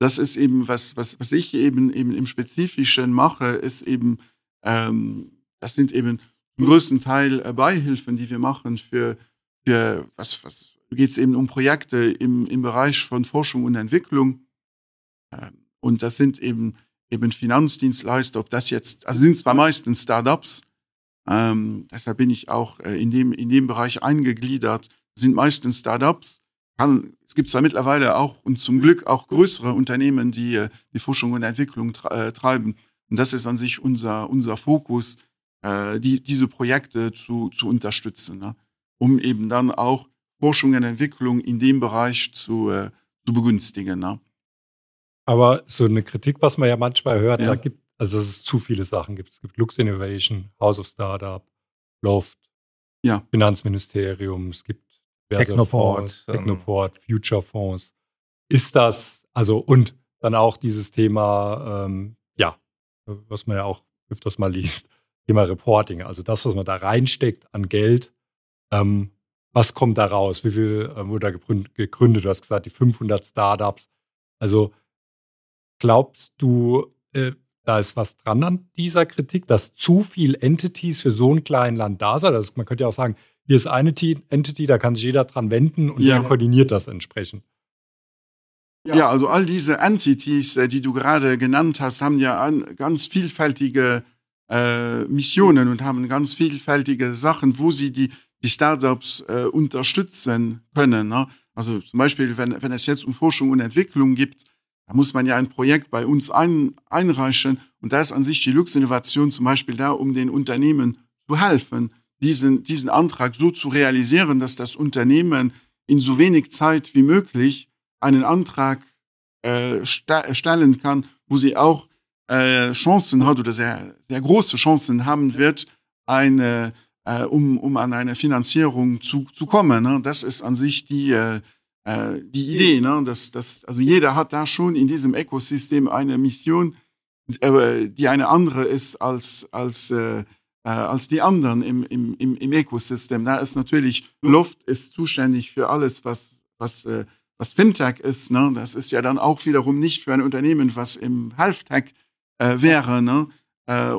Das ist eben, was, was, was ich eben, eben im Spezifischen mache, ist eben, ähm, das sind eben im größten Teil äh, Beihilfen, die wir machen für, für was, was geht es eben um Projekte im, im Bereich von Forschung und Entwicklung. Ähm, und das sind eben eben Finanzdienstleister, ob das jetzt, also sind es bei meisten Startups, ähm, deshalb bin ich auch äh, in, dem, in dem Bereich eingegliedert, sind meistens Startups. Kann, es gibt zwar mittlerweile auch und zum Glück auch größere Unternehmen, die äh, die Forschung und Entwicklung äh, treiben. Und das ist an sich unser, unser Fokus, äh, die, diese Projekte zu, zu unterstützen, ne? um eben dann auch Forschung und Entwicklung in dem Bereich zu, äh, zu begünstigen. Ne? Aber so eine Kritik, was man ja manchmal hört, ja. da gibt, also dass es zu viele Sachen gibt. Es gibt Lux Innovation, House of Startup, Loft, ja. Finanzministerium, es gibt Technoport, Technoport, Future Fonds. Ist das, also und dann auch dieses Thema, ähm, ja, was man ja auch öfters mal liest, Thema Reporting, also das, was man da reinsteckt an Geld, ähm, was kommt da raus? Wie viel äh, wurde da gegründet? Du hast gesagt, die 500 Startups. Also Glaubst du, äh, da ist was dran an dieser Kritik, dass zu viel Entities für so ein kleines Land da sind? Also man könnte ja auch sagen, hier ist eine Entity, da kann sich jeder dran wenden und ja. der koordiniert das entsprechend. Ja, also all diese Entities, äh, die du gerade genannt hast, haben ja ganz vielfältige äh, Missionen und haben ganz vielfältige Sachen, wo sie die, die Startups äh, unterstützen können. Ne? Also zum Beispiel, wenn, wenn es jetzt um Forschung und Entwicklung gibt, da muss man ja ein Projekt bei uns ein, einreichen und da ist an sich die Lux-Innovation zum Beispiel da, um den Unternehmen zu helfen, diesen, diesen Antrag so zu realisieren, dass das Unternehmen in so wenig Zeit wie möglich einen Antrag äh, stellen kann, wo sie auch äh, Chancen hat oder sehr, sehr große Chancen haben wird, eine, äh, um, um an eine Finanzierung zu, zu kommen. Ne? Das ist an sich die, äh, äh, die Idee, ne? dass, dass, also jeder hat da schon in diesem Ökosystem eine Mission, äh, die eine andere ist als, als, äh, äh, als die anderen im, im, im, im Ökosystem. Da ist natürlich Luft ist zuständig für alles, was, was, äh, was Fintech ist. Ne? Das ist ja dann auch wiederum nicht für ein Unternehmen, was im Health-Tech äh, wäre. Ne?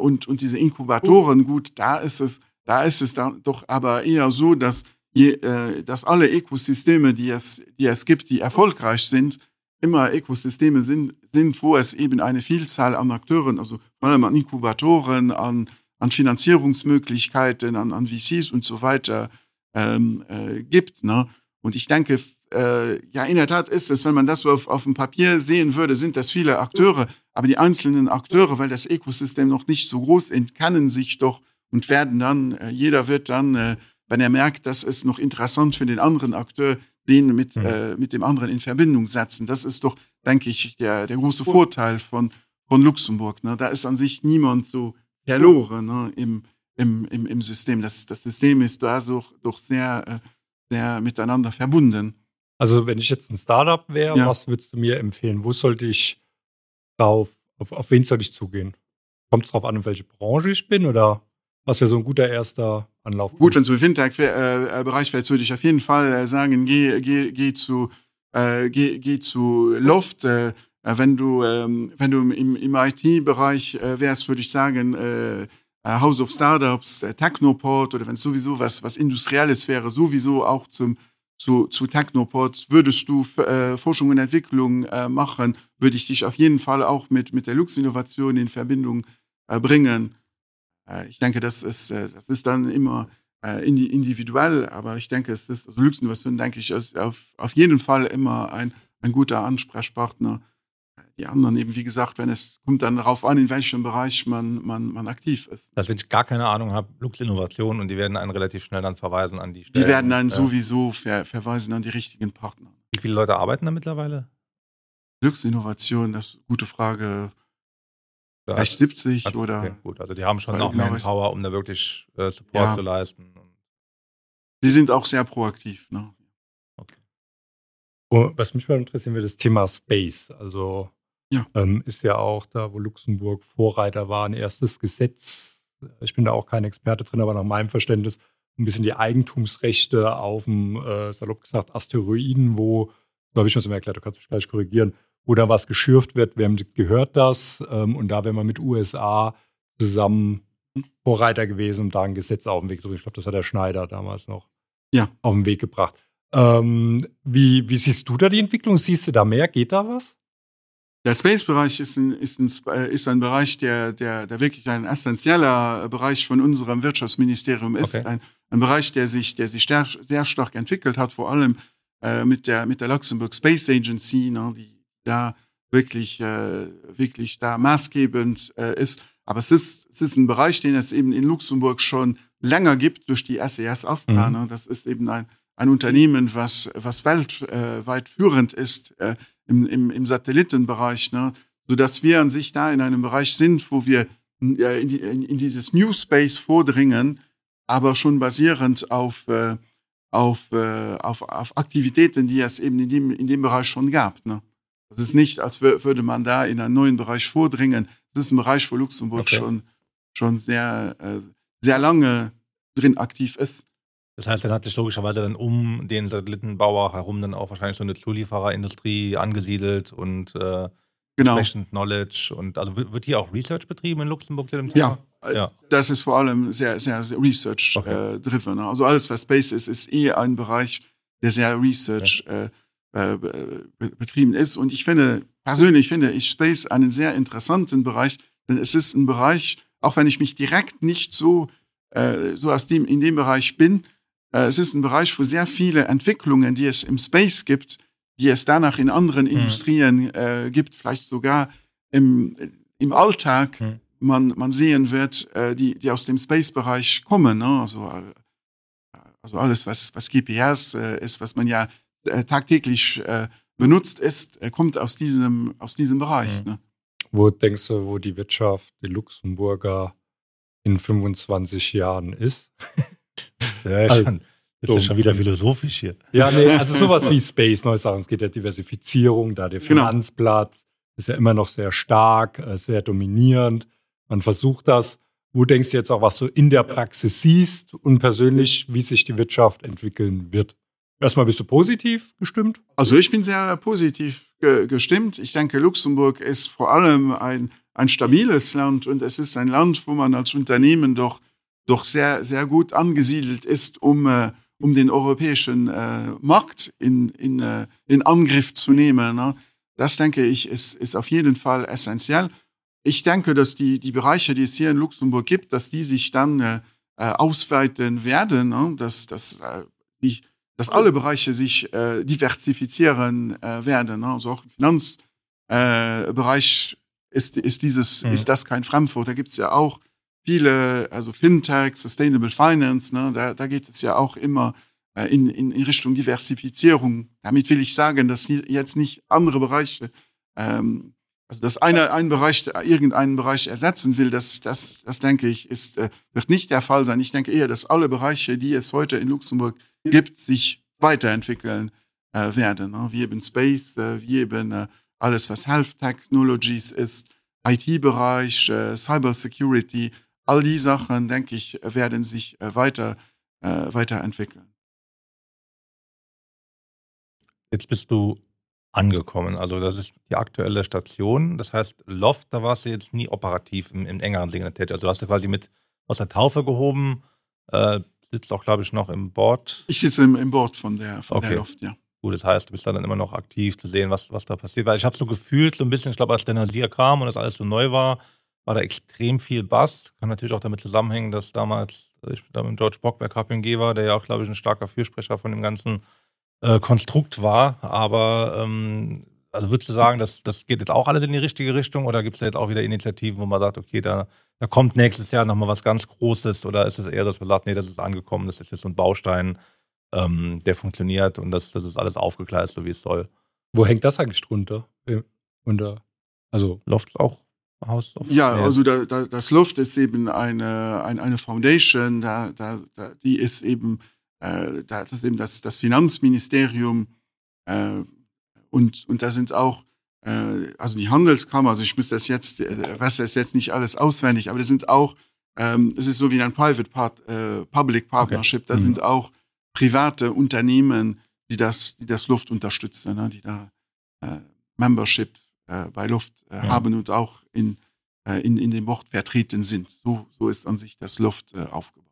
Und, und diese Inkubatoren, gut, da ist es, da ist es dann doch aber eher so, dass, je, äh, dass alle Ökosysteme, die es, die es gibt, die erfolgreich sind, immer Ökosysteme sind, sind, wo es eben eine Vielzahl an Akteuren, also vor allem an Inkubatoren, an, an Finanzierungsmöglichkeiten, an, an VCs und so weiter ähm, äh, gibt. Ne? Und ich denke, äh, ja, in der Tat ist es, wenn man das so auf, auf dem Papier sehen würde, sind das viele Akteure, aber die einzelnen Akteure, weil das Ökosystem noch nicht so groß ist, kennen sich doch und werden dann, äh, jeder wird dann, äh, wenn er merkt, dass es noch interessant für den anderen Akteur, den mit, mhm. äh, mit dem anderen in Verbindung setzen. Das ist doch, denke ich, der, der große Vorteil von, von Luxemburg. Ne? Da ist an sich niemand so verloren ne? Im, im, im, im System. Das, das System ist da so, doch sehr, äh, sehr miteinander verbunden. Also wenn ich jetzt ein Startup wäre, ja. was würdest du mir empfehlen? Wo sollte ich drauf, auf, auf wen soll ich zugehen? Kommt es darauf an, in welche Branche ich bin oder was wäre so ein guter erster Anlauf? Gut, wenn es um Fintech-Bereich äh, fällt, würde ich auf jeden Fall äh, sagen, geh, geh, geh, zu, äh, geh, geh zu Loft. Äh, wenn du, ähm, wenn du im, im IT-Bereich äh, wärst, würde ich sagen, äh, House of Startups, Technoport oder wenn es sowieso was, was Industrielles wäre, sowieso auch zum, zu, zu Technoport, würdest du äh, Forschung und Entwicklung äh, machen, würde ich dich auf jeden Fall auch mit, mit der Lux-Innovation in Verbindung äh, bringen. Äh, ich denke, das ist, äh, das ist dann immer äh, individuell, aber ich denke, es ist, also Glücksinnovation, denke ich, ist auf, auf jeden Fall immer ein, ein guter Ansprechpartner. Die anderen eben, wie gesagt, wenn es kommt dann darauf an, in welchem Bereich man, man, man aktiv ist. Also wenn ich gar keine Ahnung habe, Lux Innovation und die werden einen relativ schnell dann verweisen an die Stellen. Die werden dann sowieso ver, verweisen an die richtigen Partner. Wie viele Leute arbeiten da mittlerweile? Lux Innovation, das ist eine gute Frage. Vielleicht 70 also, oder. Okay, gut, also die haben schon noch Manpower, um da wirklich äh, Support ja. zu leisten. Die sind auch sehr proaktiv. Ne? Okay. Und was mich mal interessieren wird, das Thema Space. Also ja. Ähm, ist ja auch da, wo Luxemburg Vorreiter war, ein erstes Gesetz. Ich bin da auch kein Experte drin, aber nach meinem Verständnis ein bisschen die Eigentumsrechte auf dem, äh, salopp gesagt, Asteroiden, wo, so habe ich schon so erklärt, du kannst mich gleich korrigieren, da was geschürft wird, wem gehört das? Ähm, und da wäre man mit USA zusammen Vorreiter gewesen und da ein Gesetz auf den Weg zu bringen. Ich glaube, das hat der Schneider damals noch ja. auf den Weg gebracht. Ähm, wie, wie siehst du da die Entwicklung? Siehst du da mehr? Geht da was? Der Space-Bereich ist ein, ist, ein, ist ein Bereich, der, der, der wirklich ein essentieller Bereich von unserem Wirtschaftsministerium ist. Okay. Ein, ein Bereich, der sich, der sich sehr, sehr stark entwickelt hat, vor allem äh, mit, der, mit der Luxembourg Space Agency, ne, die da wirklich, äh, wirklich da maßgebend äh, ist. Aber es ist, es ist ein Bereich, den es eben in Luxemburg schon länger gibt durch die SES Astra. Mhm. Ne? Das ist eben ein, ein Unternehmen, was, was weltweit äh, führend ist äh, im, im, im Satellitenbereich, ne? sodass wir an sich da in einem Bereich sind, wo wir äh, in, die, in, in dieses New Space vordringen, aber schon basierend auf, äh, auf, äh, auf, auf Aktivitäten, die es eben in dem, in dem Bereich schon gab. Ne? Das ist nicht, als würde man da in einen neuen Bereich vordringen. Das ist ein Bereich, wo Luxemburg okay. schon, schon sehr, äh, sehr lange drin aktiv ist. Das heißt, dann hat sich logischerweise dann um den Satellitenbauer herum dann auch wahrscheinlich so eine Zuliefererindustrie angesiedelt und äh, genau. entsprechend Knowledge. Und also wird hier auch Research betrieben in Luxemburg zu dem Thema? Ja, ja. das ist vor allem sehr, sehr, sehr Research-driven. Okay. Äh, also alles, was Space ist, ist eh ein Bereich, der sehr Research ja. äh, äh, betrieben ist. Und ich finde, persönlich finde ich Space einen sehr interessanten Bereich, denn es ist ein Bereich, auch wenn ich mich direkt nicht so, äh, so aus dem, in dem Bereich bin, äh, es ist ein Bereich, wo sehr viele Entwicklungen, die es im Space gibt, die es danach in anderen mhm. Industrien äh, gibt, vielleicht sogar im, im Alltag, mhm. man, man sehen wird, äh, die, die aus dem Space-Bereich kommen. Ne? Also, äh, also alles, was, was GPS äh, ist, was man ja äh, tagtäglich äh, benutzt ist, äh, kommt aus diesem, aus diesem Bereich. Mhm. Ne? Wo denkst du, wo die Wirtschaft, die Luxemburger in 25 Jahren ist? ja, also, schon. Das ist schon wieder philosophisch hier. Ja, nee, also sowas wie Space, neue Sachen. Es geht ja Diversifizierung, da der genau. Finanzplatz genau. ist ja immer noch sehr stark, sehr dominierend. Man versucht das. wo denkst du jetzt auch, was du in der Praxis siehst und persönlich, wie sich die Wirtschaft entwickeln wird? Erstmal bist du positiv gestimmt? Also ich bin sehr positiv ge gestimmt. Ich denke, Luxemburg ist vor allem ein, ein stabiles Land und es ist ein Land, wo man als Unternehmen doch, doch sehr, sehr gut angesiedelt ist, um, äh, um den europäischen äh, Markt in, in, äh, in Angriff zu nehmen. Ne? Das denke ich, ist, ist auf jeden Fall essentiell ich denke, dass die, die Bereiche, die es hier in Luxemburg gibt, dass die sich dann äh, äh ausweiten werden, ne? dass, dass, äh, die, dass alle Bereiche sich äh, diversifizieren äh, werden. Ne? Also auch im Finanzbereich äh, ist, ist, dieses, mhm. ist das kein Frankfurt. Da gibt es ja auch viele, also Fintech, Sustainable Finance, ne? da, da geht es ja auch immer äh, in, in, in Richtung Diversifizierung. Damit will ich sagen, dass jetzt nicht andere Bereiche ähm, also dass einer einen Bereich irgendeinen Bereich ersetzen will, das, das, das denke ich, ist, äh, wird nicht der Fall sein. Ich denke eher, dass alle Bereiche, die es heute in Luxemburg gibt, sich weiterentwickeln äh, werden. Ne? Wie eben Space, äh, wie eben äh, alles, was Health Technologies ist, IT-Bereich, äh, Cyber Security, all die Sachen, denke ich, werden sich äh, weiter, äh, weiterentwickeln. Jetzt bist du angekommen. Also das ist die aktuelle Station. Das heißt, Loft, da warst du jetzt nie operativ im, im engeren Sinne tätig. Also du hast du quasi mit aus der Taufe gehoben, äh, sitzt auch, glaube ich, noch im Board. Ich sitze im, im Board von der, von okay. der Loft, ja. Gut, das heißt, du bist dann immer noch aktiv zu sehen, was, was da passiert. Weil ich habe so gefühlt, so ein bisschen, ich glaube, als der Nasir kam und das alles so neu war, war da extrem viel Bass. Kann natürlich auch damit zusammenhängen, dass damals ich da mit George Bock bei KPMG war, der ja auch, glaube ich, ein starker Fürsprecher von dem ganzen äh, Konstrukt war. Aber ähm, also würdest du sagen, das, das geht jetzt auch alles in die richtige Richtung oder gibt es jetzt auch wieder Initiativen, wo man sagt, okay, da, da kommt nächstes Jahr nochmal was ganz Großes oder ist es eher, dass man sagt, nee, das ist angekommen, das ist jetzt so ein Baustein, ähm, der funktioniert und das, das ist alles aufgegleist, so wie es soll. Wo hängt das eigentlich drunter? Unter, also Loft auch Haus of Ja, ja. also da, da, das Luft ist eben eine, eine, eine Foundation, da, da, da, die ist eben äh, da hat es eben das, das Finanzministerium äh, und, und da sind auch, äh, also die Handelskammer, also ich muss das jetzt, äh, weiß das jetzt nicht alles auswendig, aber das sind auch, ähm, es ist so wie ein Private Part, äh, Public Partnership, okay. da mhm. sind auch private Unternehmen, die das, die das Luft unterstützen, ne, die da äh, Membership äh, bei Luft äh, ja. haben und auch in, äh, in, in dem Wort vertreten sind. So, so ist an sich das Luft äh, aufgebaut.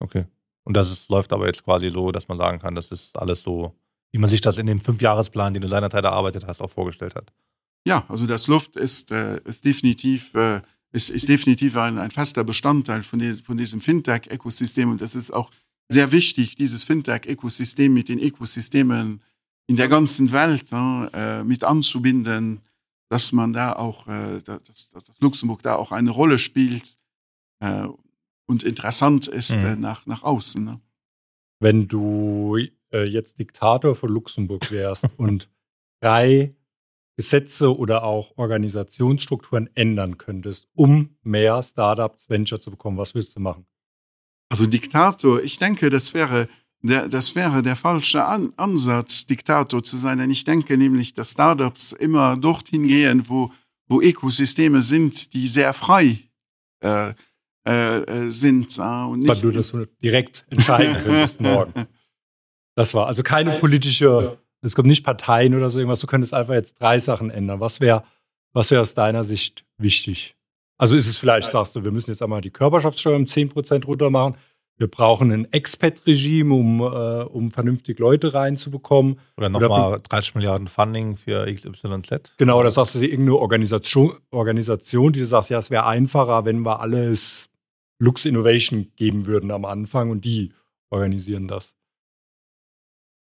Okay. Und das ist, läuft aber jetzt quasi so, dass man sagen kann, das ist alles so, wie man sich das in dem Fünfjahresplan, den du seinerzeit erarbeitet hast, auch vorgestellt hat. Ja, also das Luft ist, äh, ist definitiv, äh, ist, ist definitiv ein, ein fester Bestandteil von, die, von diesem Fintech-Ökosystem. Und das ist auch sehr wichtig, dieses Fintech-Ökosystem mit den Ökosystemen in der ganzen Welt äh, mit anzubinden, dass man da auch, äh, dass, dass Luxemburg da auch eine Rolle spielt. Äh, und interessant ist mhm. äh, nach, nach außen. Ne? Wenn du äh, jetzt Diktator von Luxemburg wärst und drei Gesetze oder auch Organisationsstrukturen ändern könntest, um mehr Startups, Venture zu bekommen, was willst du machen? Also Diktator, ich denke, das wäre der, das wäre der falsche An Ansatz, Diktator zu sein. Denn ich denke nämlich, dass Startups immer dorthin gehen, wo, wo Ökosysteme sind, die sehr frei äh, äh, äh, sind. Äh, und nicht Weil du das direkt entscheiden könntest morgen. Das war also keine politische, es kommt nicht Parteien oder so irgendwas, du könntest einfach jetzt drei Sachen ändern. Was wäre was wär aus deiner Sicht wichtig? Also ist es vielleicht, sagst du, wir müssen jetzt einmal die Körperschaftssteuer um 10% runter machen. Wir brauchen ein Expat-Regime, um, äh, um vernünftig Leute reinzubekommen. Oder nochmal 30 Milliarden Funding für XYZ. Genau, da sagst du irgendeine Organisation, Organisation, die du sagst, ja, es wäre einfacher, wenn wir alles Lux Innovation geben würden am Anfang und die organisieren das.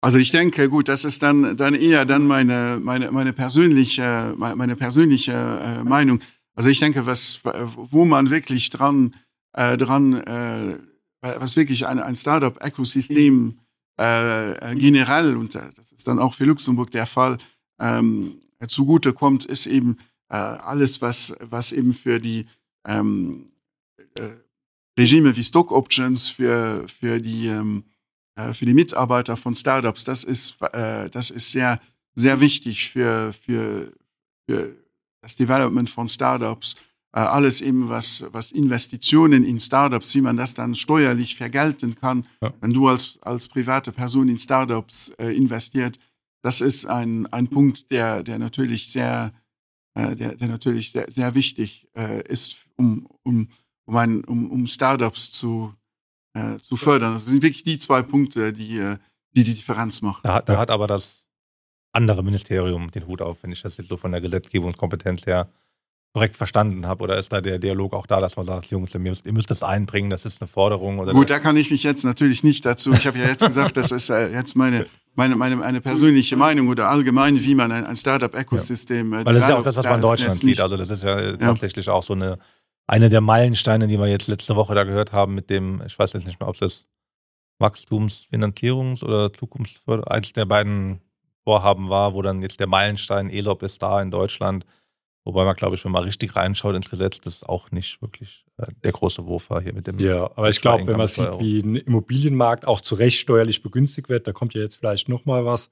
Also ich denke, gut, das ist dann, dann eher dann meine, meine, meine persönliche, meine persönliche äh, Meinung. Also ich denke, was, wo man wirklich dran, äh, dran, äh, was wirklich ein, ein Startup-Ökosystem äh, generell, und äh, das ist dann auch für Luxemburg der Fall, ähm, zugute kommt, ist eben äh, alles, was, was eben für die ähm, äh, Regime wie Stock Options für, für, die, ähm, äh, für die Mitarbeiter von Startups, das ist, äh, das ist sehr, sehr wichtig für, für, für das Development von Startups. äh, alles eben was, was Investitionen in Startups, wie man das dann steuerlich vergelten kann, ja. wenn du als, als private Person in Startups äh, investiert. Das ist ein, ein Punkt, der, der natürlich sehr, äh, der, der natürlich sehr, sehr wichtig äh, ist, um, um, um, ein, um, um Startups zu, äh, zu fördern. Das sind wirklich die zwei Punkte, die äh, die, die Differenz machen. Da, da hat aber das andere Ministerium den Hut auf, wenn ich das jetzt so von der Gesetzgebungskompetenz her korrekt verstanden habe? Oder ist da der Dialog auch da, dass man sagt, Jungs, ihr müsst, ihr müsst das einbringen, das ist eine Forderung? Gut, da kann ich mich jetzt natürlich nicht dazu. Ich habe ja jetzt gesagt, das ist äh, jetzt meine, meine, meine, meine persönliche Meinung oder allgemein, wie man ein, ein Startup-Ökosystem. Ja. Äh, Weil das ist ja auch das, was man in Deutschland sieht. Also, das ist ja, ja, tatsächlich auch so eine, eine der Meilensteine, die wir jetzt letzte Woche da gehört haben, mit dem, ich weiß jetzt nicht mehr, ob das Wachstumsfinanzierungs- oder Zukunftsförderung, eins der beiden Vorhaben war, wo dann jetzt der Meilenstein ELOP ist da in Deutschland. Wobei man, glaube ich, wenn man richtig reinschaut ins Gesetz, das auch nicht wirklich äh, der große Wurf war hier mit dem. Ja, aber ich glaube, wenn man sieht, wie ein Immobilienmarkt auch zu Recht steuerlich begünstigt wird, da kommt ja jetzt vielleicht nochmal was.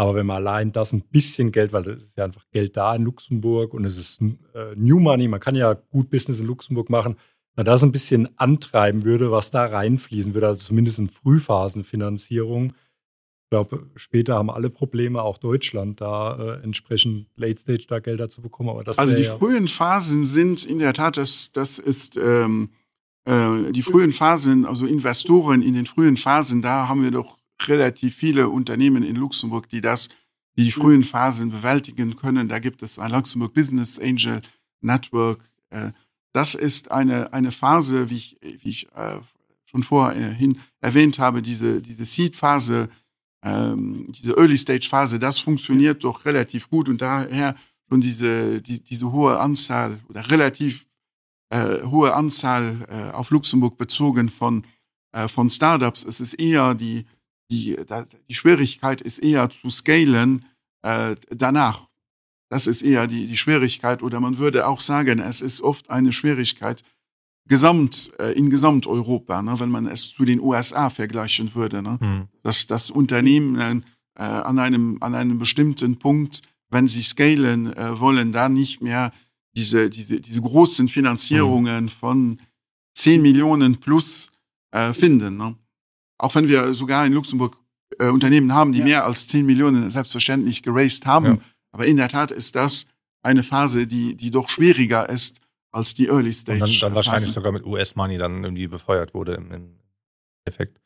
Aber wenn man allein das ein bisschen Geld, weil es ist ja einfach Geld da in Luxemburg und es ist äh, New Money, man kann ja gut Business in Luxemburg machen, man das ein bisschen antreiben würde, was da reinfließen würde, also zumindest in Frühphasenfinanzierung, ich glaube, später haben alle Probleme, auch Deutschland, da äh, entsprechend Late Stage da Gelder zu bekommen. Aber das also die ja frühen Phasen sind in der Tat, das, das ist ähm, äh, die frühen Phasen, also Investoren in den frühen Phasen, da haben wir doch relativ viele Unternehmen in Luxemburg, die das, die, die frühen Phasen bewältigen können. Da gibt es ein Luxemburg Business Angel Network. Äh, das ist eine, eine Phase, wie ich, wie ich äh, schon vorhin erwähnt habe, diese, diese Seed-Phase, ähm, diese Early-Stage-Phase, das funktioniert doch relativ gut und daher schon diese, die, diese hohe Anzahl oder relativ äh, hohe Anzahl äh, auf Luxemburg bezogen von, äh, von Startups. Es ist eher die, die, die Schwierigkeit ist eher zu scalen äh, danach. Das ist eher die, die Schwierigkeit oder man würde auch sagen, es ist oft eine Schwierigkeit, gesamt äh, in Gesamteuropa, ne, wenn man es zu den USA vergleichen würde, ne, hm. dass das Unternehmen äh, an einem an einem bestimmten Punkt, wenn sie scalen äh, wollen, da nicht mehr diese diese diese großen Finanzierungen hm. von 10 Millionen plus äh, finden. Ne. Auch wenn wir sogar in Luxemburg äh, Unternehmen haben, die ja. mehr als 10 Millionen selbstverständlich geraced haben, ja. aber in der Tat ist das eine Phase, die die doch schwieriger ist als die Early Stage. Und dann, dann wahrscheinlich sogar mit US-Money dann irgendwie befeuert wurde im, im Effekt.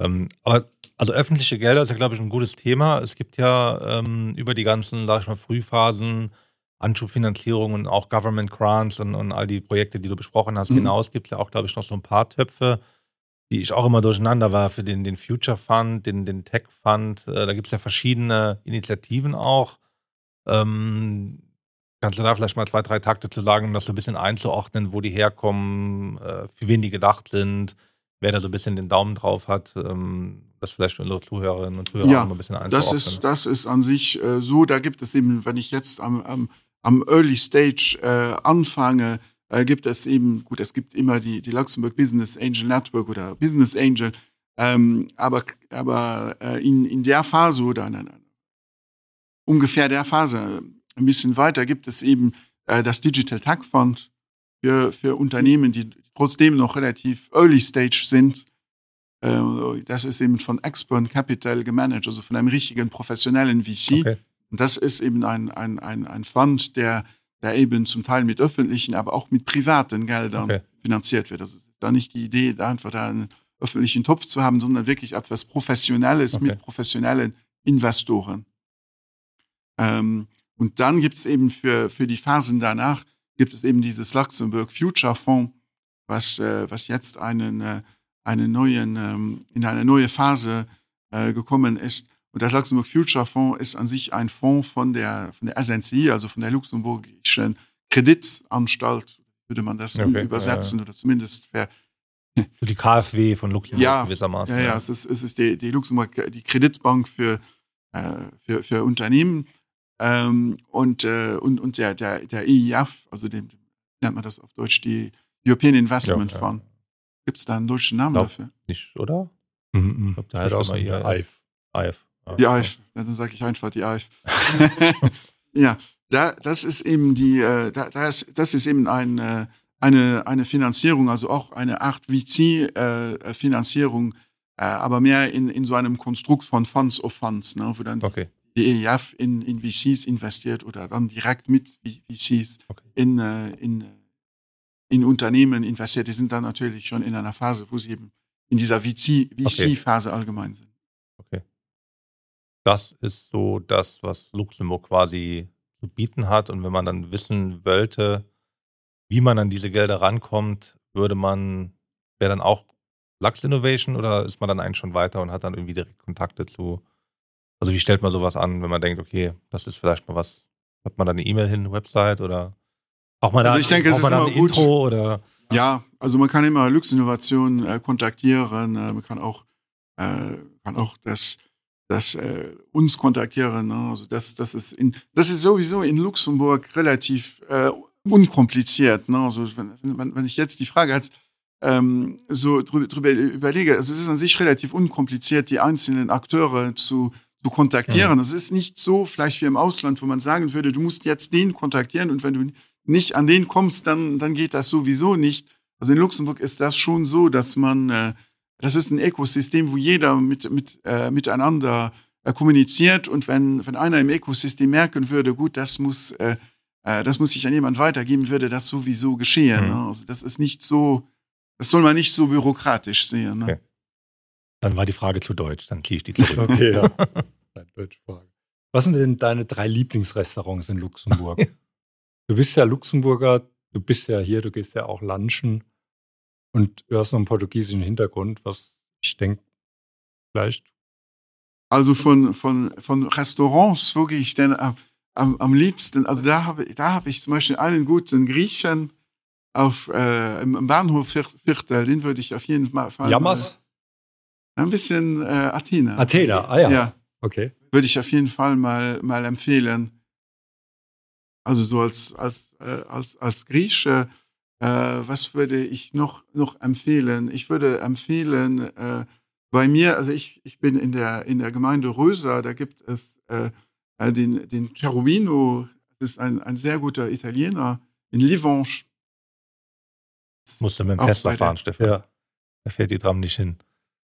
Ähm, aber also öffentliche Gelder ist ja, glaube ich, ein gutes Thema. Es gibt ja ähm, über die ganzen, sag ich mal, Frühphasen, Anschubfinanzierung und auch Government Grants und, und all die Projekte, die du besprochen hast, mhm. hinaus gibt es ja auch, glaube ich, noch so ein paar Töpfe, die ich auch immer durcheinander war für den, den Future Fund, den, den Tech Fund. Äh, da gibt es ja verschiedene Initiativen auch. Ähm, Kannst du da vielleicht mal zwei, drei Takte zu sagen, um das so ein bisschen einzuordnen, wo die herkommen, äh, für wen die gedacht sind, wer da so ein bisschen den Daumen drauf hat, ähm, das vielleicht für unsere Zuhörerinnen und Zuhörer ja, mal ein bisschen einzuordnen? Das ist, das ist an sich äh, so, da gibt es eben, wenn ich jetzt am, am, am Early Stage äh, anfange, äh, gibt es eben, gut, es gibt immer die, die Luxemburg Business Angel Network oder Business Angel, ähm, aber, aber äh, in, in der Phase oder nein, nein, ungefähr der Phase ein bisschen weiter gibt es eben äh, das Digital Tag Fund für, für Unternehmen, die trotzdem noch relativ early stage sind. Äh, das ist eben von Expert Capital gemanagt, also von einem richtigen professionellen VC. Okay. Und das ist eben ein, ein, ein, ein Fund, der, der eben zum Teil mit öffentlichen, aber auch mit privaten Geldern okay. finanziert wird. Also ist da nicht die Idee, da einfach einen öffentlichen Topf zu haben, sondern wirklich etwas Professionelles okay. mit professionellen Investoren. Ähm, und dann gibt es eben für, für die Phasen danach, gibt es eben dieses Luxemburg Future Fonds, was, äh, was jetzt einen, äh, einen neuen, ähm, in eine neue Phase äh, gekommen ist. Und das Luxemburg Future Fonds ist an sich ein Fonds von der, von der SNCI, also von der luxemburgischen Kreditanstalt, würde man das okay, übersetzen ja, ja. oder zumindest ver für die KfW von Luxemburg ja, gewissermaßen. Ja, ja, es ist, es ist die, die Luxemburg, die Kreditbank für, äh, für, für Unternehmen. Ähm, und, äh, und, und der, der, der EIF, also dem, nennt man das auf Deutsch, die European Investment ja, Fund. Gibt es da einen deutschen Namen glaub, dafür? Nicht, oder? Mhm, ich glaube, der heißt auch mal EIF. EIF. Ja, dann sage ich einfach die EIF. ja, da, das ist eben die, äh, da, das, das ist eben ein, äh, eine, eine Finanzierung, also auch eine Art VC-Finanzierung, äh, äh, aber mehr in, in so einem Konstrukt von Funds of Funds, ne, wo dann okay. die EEF in, in VCs investiert oder dann direkt mit VCs okay. in, äh, in, in Unternehmen investiert. Die sind dann natürlich schon in einer Phase, wo sie eben in dieser VC-Phase okay. allgemein sind. Okay. Das ist so das, was Luxemburg quasi zu bieten hat. Und wenn man dann wissen wollte, wie man an diese Gelder rankommt, würde man, wäre dann auch Lux Innovation oder ist man dann eigentlich schon weiter und hat dann irgendwie direkt Kontakte zu? Also wie stellt man sowas an, wenn man denkt, okay, das ist vielleicht mal was, hat man da eine E-Mail hin, eine Website oder auch mal also da, ich denke, es ist immer gut. Intro oder ja, also man kann immer Lux Innovation äh, kontaktieren, äh, man kann auch äh, kann auch das das äh, uns kontaktieren. Ne? Also das, das, ist in, das ist sowieso in Luxemburg relativ äh, unkompliziert. Ne? Also wenn, wenn, ich jetzt die Frage hat, ähm, so drüber, drüber überlege, also es ist an sich relativ unkompliziert, die einzelnen Akteure zu, zu kontaktieren. Es ja. ist nicht so vielleicht wie im Ausland, wo man sagen würde, du musst jetzt den kontaktieren und wenn du nicht an den kommst, dann, dann geht das sowieso nicht. Also in Luxemburg ist das schon so, dass man äh, das ist ein Ökosystem, wo jeder mit, mit, äh, miteinander äh, kommuniziert und wenn, wenn einer im Ökosystem merken würde, gut, das muss, äh, äh das muss ich an jemand weitergeben, würde das sowieso geschehen. Mhm. Ne? Also das ist nicht so, das soll man nicht so bürokratisch sehen. Ne? Okay. Dann war die Frage zu deutsch, dann ziehe ich die zurück. okay, ja. Deutsche Frage. Was sind denn deine drei Lieblingsrestaurants in Luxemburg? du bist ja Luxemburger, du bist ja hier, du gehst ja auch lunchen. Und du hast noch einen portugiesischen Hintergrund, was ich denke, vielleicht. Also von, von, von Restaurants, wo gehe ich denn am, am, am liebsten? Also da habe da hab ich zum Beispiel einen guten Griechen auf, äh, im Bahnhof Viertel, den würde ich auf jeden Fall. Jammers? Ein bisschen äh, Athena. Athena, ah ja. ja. Okay. Würde ich auf jeden Fall mal, mal empfehlen. Also so als, als, äh, als, als Grieche äh, was würde ich noch, noch empfehlen? Ich würde empfehlen, äh, bei mir, also ich, ich bin in der, in der Gemeinde Röser, da gibt es äh, äh den, den Cherubino, das ist ein, ein sehr guter Italiener, in Livange. Musst du mit dem Tesla fahren, Stefan. Ja. Da fährt die Tram nicht hin.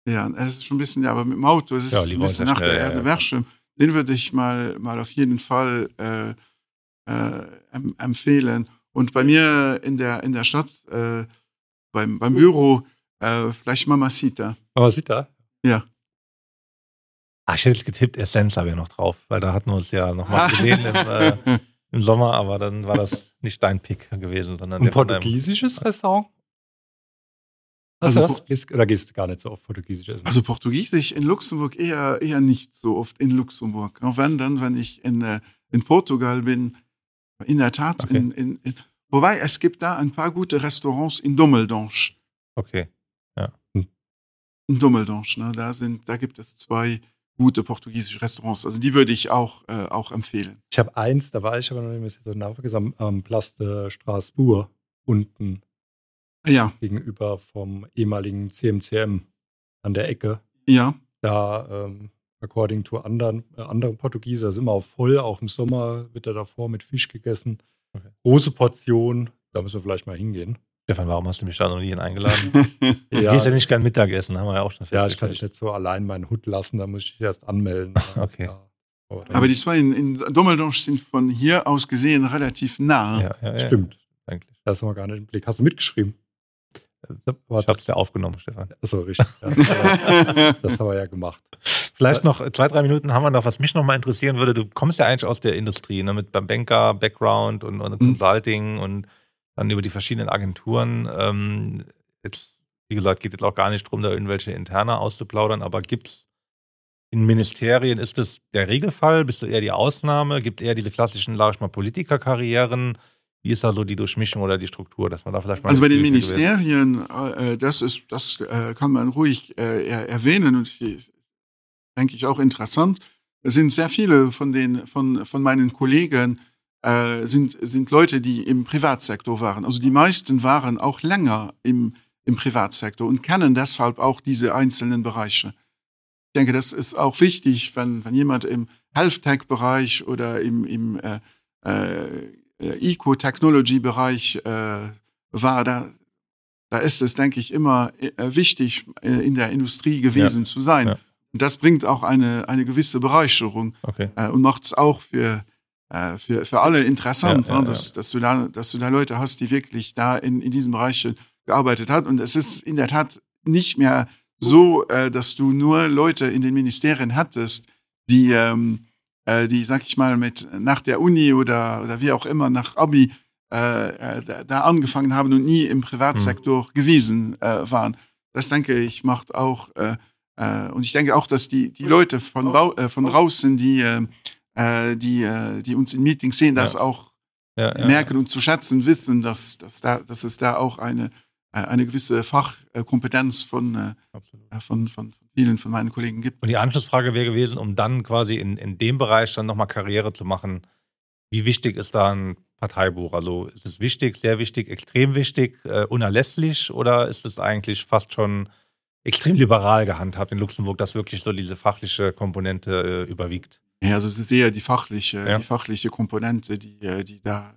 Ja, es ist schon ein bisschen, ja, aber mit dem Auto, es ist ja, ein bisschen nach der Erde ja, ja. Den würde ich mal, mal auf jeden Fall äh, äh, empfehlen. Und bei mir in der, in der Stadt, äh, beim, beim Büro, äh, vielleicht Mamacita. Mamacita? Ja. Ach, ich hätte jetzt getippt, Essenza wäre noch drauf, weil da hatten wir uns ja nochmal gesehen im, äh, im, Sommer, aber dann war das nicht dein Pick gewesen, sondern ein portugiesisches Restaurant? Hast also, du das? oder gehst du gar nicht so oft Portugiesisch essen? Also Portugiesisch in Luxemburg eher, eher nicht so oft in Luxemburg. Auch wenn dann, wenn ich in, äh, in Portugal bin, in der Tat. Okay. In, in, in, wobei es gibt da ein paar gute Restaurants in Dummeldonche. Okay. Ja. Hm. In Dummeldonche, ne? da, sind, da gibt es zwei gute portugiesische Restaurants. Also die würde ich auch, äh, auch empfehlen. Ich habe eins, da war ich aber noch nicht mehr so nachvergessen, am Place de Strasbourg unten. Ja. Gegenüber vom ehemaligen CMCM an der Ecke. Ja. Da ähm, according to anderen, äh, anderen Portugiesen. Also immer auf voll, auch im Sommer wird er davor mit Fisch gegessen. Okay. Große Portion, da müssen wir vielleicht mal hingehen. Stefan, warum hast du mich da noch nie eingeladen? ja. Du gehst ja nicht gern Mittagessen, haben wir ja auch schon Ja, ich kann dich nicht so allein meinen Hut lassen, da muss ich dich erst anmelden. okay. Ja. Aber die zwei in, in Dommeldorf sind von hier aus gesehen relativ nah. Ja, ja, Stimmt. Eigentlich. Das haben wir gar nicht im Blick. Hast du mitgeschrieben? Ich habe es ja aufgenommen, Stefan. Achso, richtig. Ja, das haben wir ja gemacht. Vielleicht noch zwei, drei Minuten haben wir noch, was mich noch mal interessieren würde. Du kommst ja eigentlich aus der Industrie, ne, mit beim Banker, Background und, und mhm. Consulting und dann über die verschiedenen Agenturen. Ähm, jetzt, wie gesagt, geht es auch gar nicht darum, da irgendwelche Interne auszuplaudern, aber gibt es in Ministerien, ist das der Regelfall? Bist du eher die Ausnahme? Gibt es eher diese klassischen, sag ich mal, Politikerkarrieren? Wie ist da so die Durchmischung oder die Struktur, dass man da vielleicht mal. Also bei den Ministerien, äh, das ist, das äh, kann man ruhig äh, erwähnen und ich, denke ich auch interessant. Es sind sehr viele von den, von, von meinen Kollegen äh, sind, sind Leute, die im Privatsektor waren. Also die meisten waren auch länger im, im Privatsektor und kennen deshalb auch diese einzelnen Bereiche. Ich denke, das ist auch wichtig, wenn, wenn jemand im Health-Tech-Bereich oder im, im äh, äh, Eco-Technology-Bereich äh, war, da, da ist es, denke ich, immer äh, wichtig, äh, in der Industrie gewesen ja. zu sein. Ja. Und das bringt auch eine, eine gewisse Bereicherung okay. äh, und macht es auch für, äh, für, für alle interessant, ja, ne? dass, dass, du da, dass du da Leute hast, die wirklich da in, in diesen Bereichen gearbeitet hat. Und es ist in der Tat nicht mehr so, äh, dass du nur Leute in den Ministerien hattest, die, ähm, äh, die, sag ich mal, mit nach der Uni oder, oder wie auch immer nach Abi äh, äh da, da angefangen haben und nie im Privatsektor mhm. gewesen waren. Das denke ich macht auch äh, äh, und ich denke auch, dass die die Leute von Bau, äh, von draußen, die äh, die äh, die uns in Meetings sehen, das ja. auch ja, ja, merken und zu schätzen wissen, dass dass da dass es da auch eine äh, eine gewisse Fachkompetenz von, äh, äh, von, von, vielen von meinen Kollegen gibt. Und die Anschlussfrage wäre gewesen, um dann quasi in, in dem Bereich dann nochmal Karriere zu machen, wie wichtig ist da ein Parteibuch? Also ist es wichtig, sehr wichtig, extrem wichtig, äh, unerlässlich oder ist es eigentlich fast schon extrem liberal gehandhabt in Luxemburg, dass wirklich so diese fachliche Komponente äh, überwiegt? Ja, also es ist eher die fachliche, ja. die fachliche Komponente, die, die, da,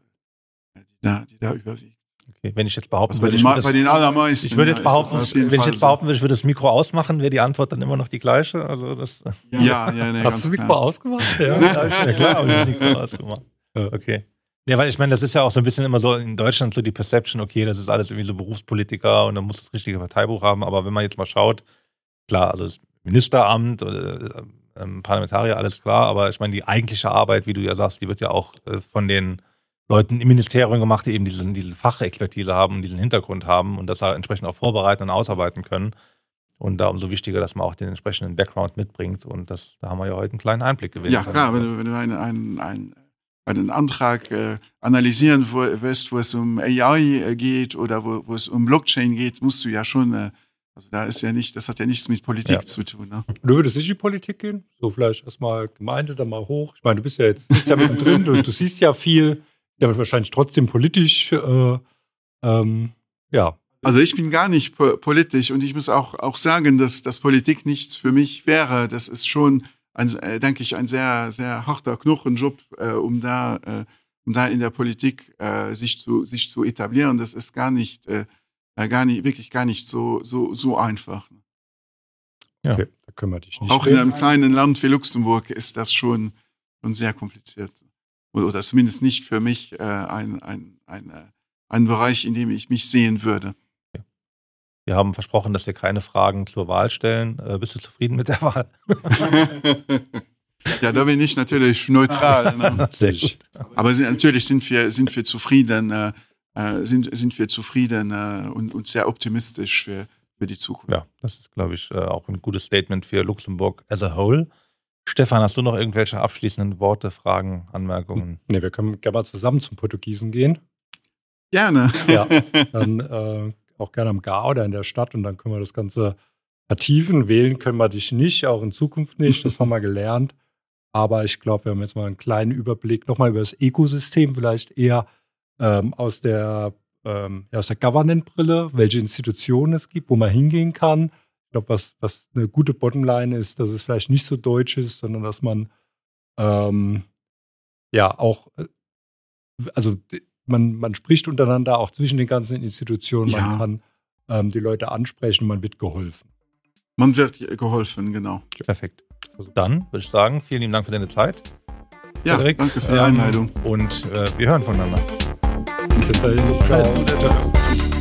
die, da, die da überwiegt. Okay, wenn ich jetzt behaupten also würde, ich, den allermeisten, ich würde jetzt behaupten, wenn ich jetzt behaupten würde, ich würde das Mikro ausmachen, wäre die Antwort dann immer noch die gleiche. Also das ja, ja, ja nee, Hast du das Mikro klar. ausgemacht? Ja, ja klar, habe ich das Mikro ausgemacht. Okay. Ja, weil ich meine, das ist ja auch so ein bisschen immer so in Deutschland so die Perception, okay, das ist alles irgendwie so Berufspolitiker und dann muss das richtige Parteibuch haben. Aber wenn man jetzt mal schaut, klar, also das Ministeramt, äh, ähm, Parlamentarier, alles klar, aber ich meine, die eigentliche Arbeit, wie du ja sagst, die wird ja auch äh, von den Leuten im Ministerium gemacht, die eben diesen, diese Fachexpertise haben, diesen Hintergrund haben und das entsprechend auch vorbereiten und ausarbeiten können. Und da umso wichtiger, dass man auch den entsprechenden Background mitbringt. Und das, da haben wir ja heute einen kleinen Einblick gewählt. Ja, klar, wenn du, wenn du einen, einen, einen, einen Antrag äh, analysieren wirst, wo es um AI äh, geht oder wo, wo es um Blockchain geht, musst du ja schon, äh, also da ist ja nicht, das hat ja nichts mit Politik ja. zu tun. Ne? Du würdest nicht in die Politik gehen? So vielleicht erstmal Gemeinde, dann mal hoch. Ich meine, du bist ja jetzt sitzt ja mittendrin, du, du siehst ja viel ja wahrscheinlich trotzdem politisch. Äh, ähm, ja. Also ich bin gar nicht po politisch und ich muss auch, auch sagen, dass, dass Politik nichts für mich wäre. Das ist schon, ein, äh, denke ich, ein sehr, sehr harter Knochenjob, äh, um, da, äh, um da in der Politik äh, sich, zu, sich zu etablieren. Das ist gar nicht, äh, äh gar nicht wirklich gar nicht so, so, so einfach. Ja, okay, da können wir dich nicht. Auch in einem kleinen Land wie Luxemburg ist das schon, schon sehr kompliziert oder zumindest nicht für mich äh, ein, ein, ein, äh, ein Bereich, in dem ich mich sehen würde. Wir haben versprochen, dass wir keine Fragen zur Wahl stellen. Äh, bist du zufrieden mit der Wahl? ja, da bin ich natürlich neutral. Ne? Sehr gut. Aber natürlich sind wir, sind wir zufrieden, äh, äh, sind, sind wir zufrieden äh, und, und sehr optimistisch für, für die Zukunft. Ja, das ist, glaube ich, äh, auch ein gutes Statement für Luxemburg as a whole. Stefan, hast du noch irgendwelche abschließenden Worte, Fragen, Anmerkungen? Ne, wir können gerne mal zusammen zum Portugiesen gehen. Gerne. Ja, dann äh, auch gerne am Gar oder in der Stadt und dann können wir das Ganze vertiefen. Wählen können wir dich nicht, auch in Zukunft nicht, das haben wir gelernt. Aber ich glaube, wir haben jetzt mal einen kleinen Überblick nochmal über das Ökosystem, vielleicht eher ähm, aus der, ähm, ja, der Governance-Brille, welche Institutionen es gibt, wo man hingehen kann glaube, was, was eine gute Bottomline ist, dass es vielleicht nicht so deutsch ist, sondern dass man ähm, ja auch, äh, also man, man spricht untereinander auch zwischen den ganzen Institutionen, ja. man kann ähm, die Leute ansprechen, man wird geholfen. Man wird geholfen, genau. Perfekt. Also dann würde ich sagen, vielen lieben Dank für deine Zeit. Ja, Frederik. danke für die Einladung. Und äh, wir hören voneinander. Bis dahin. Ciao. ciao.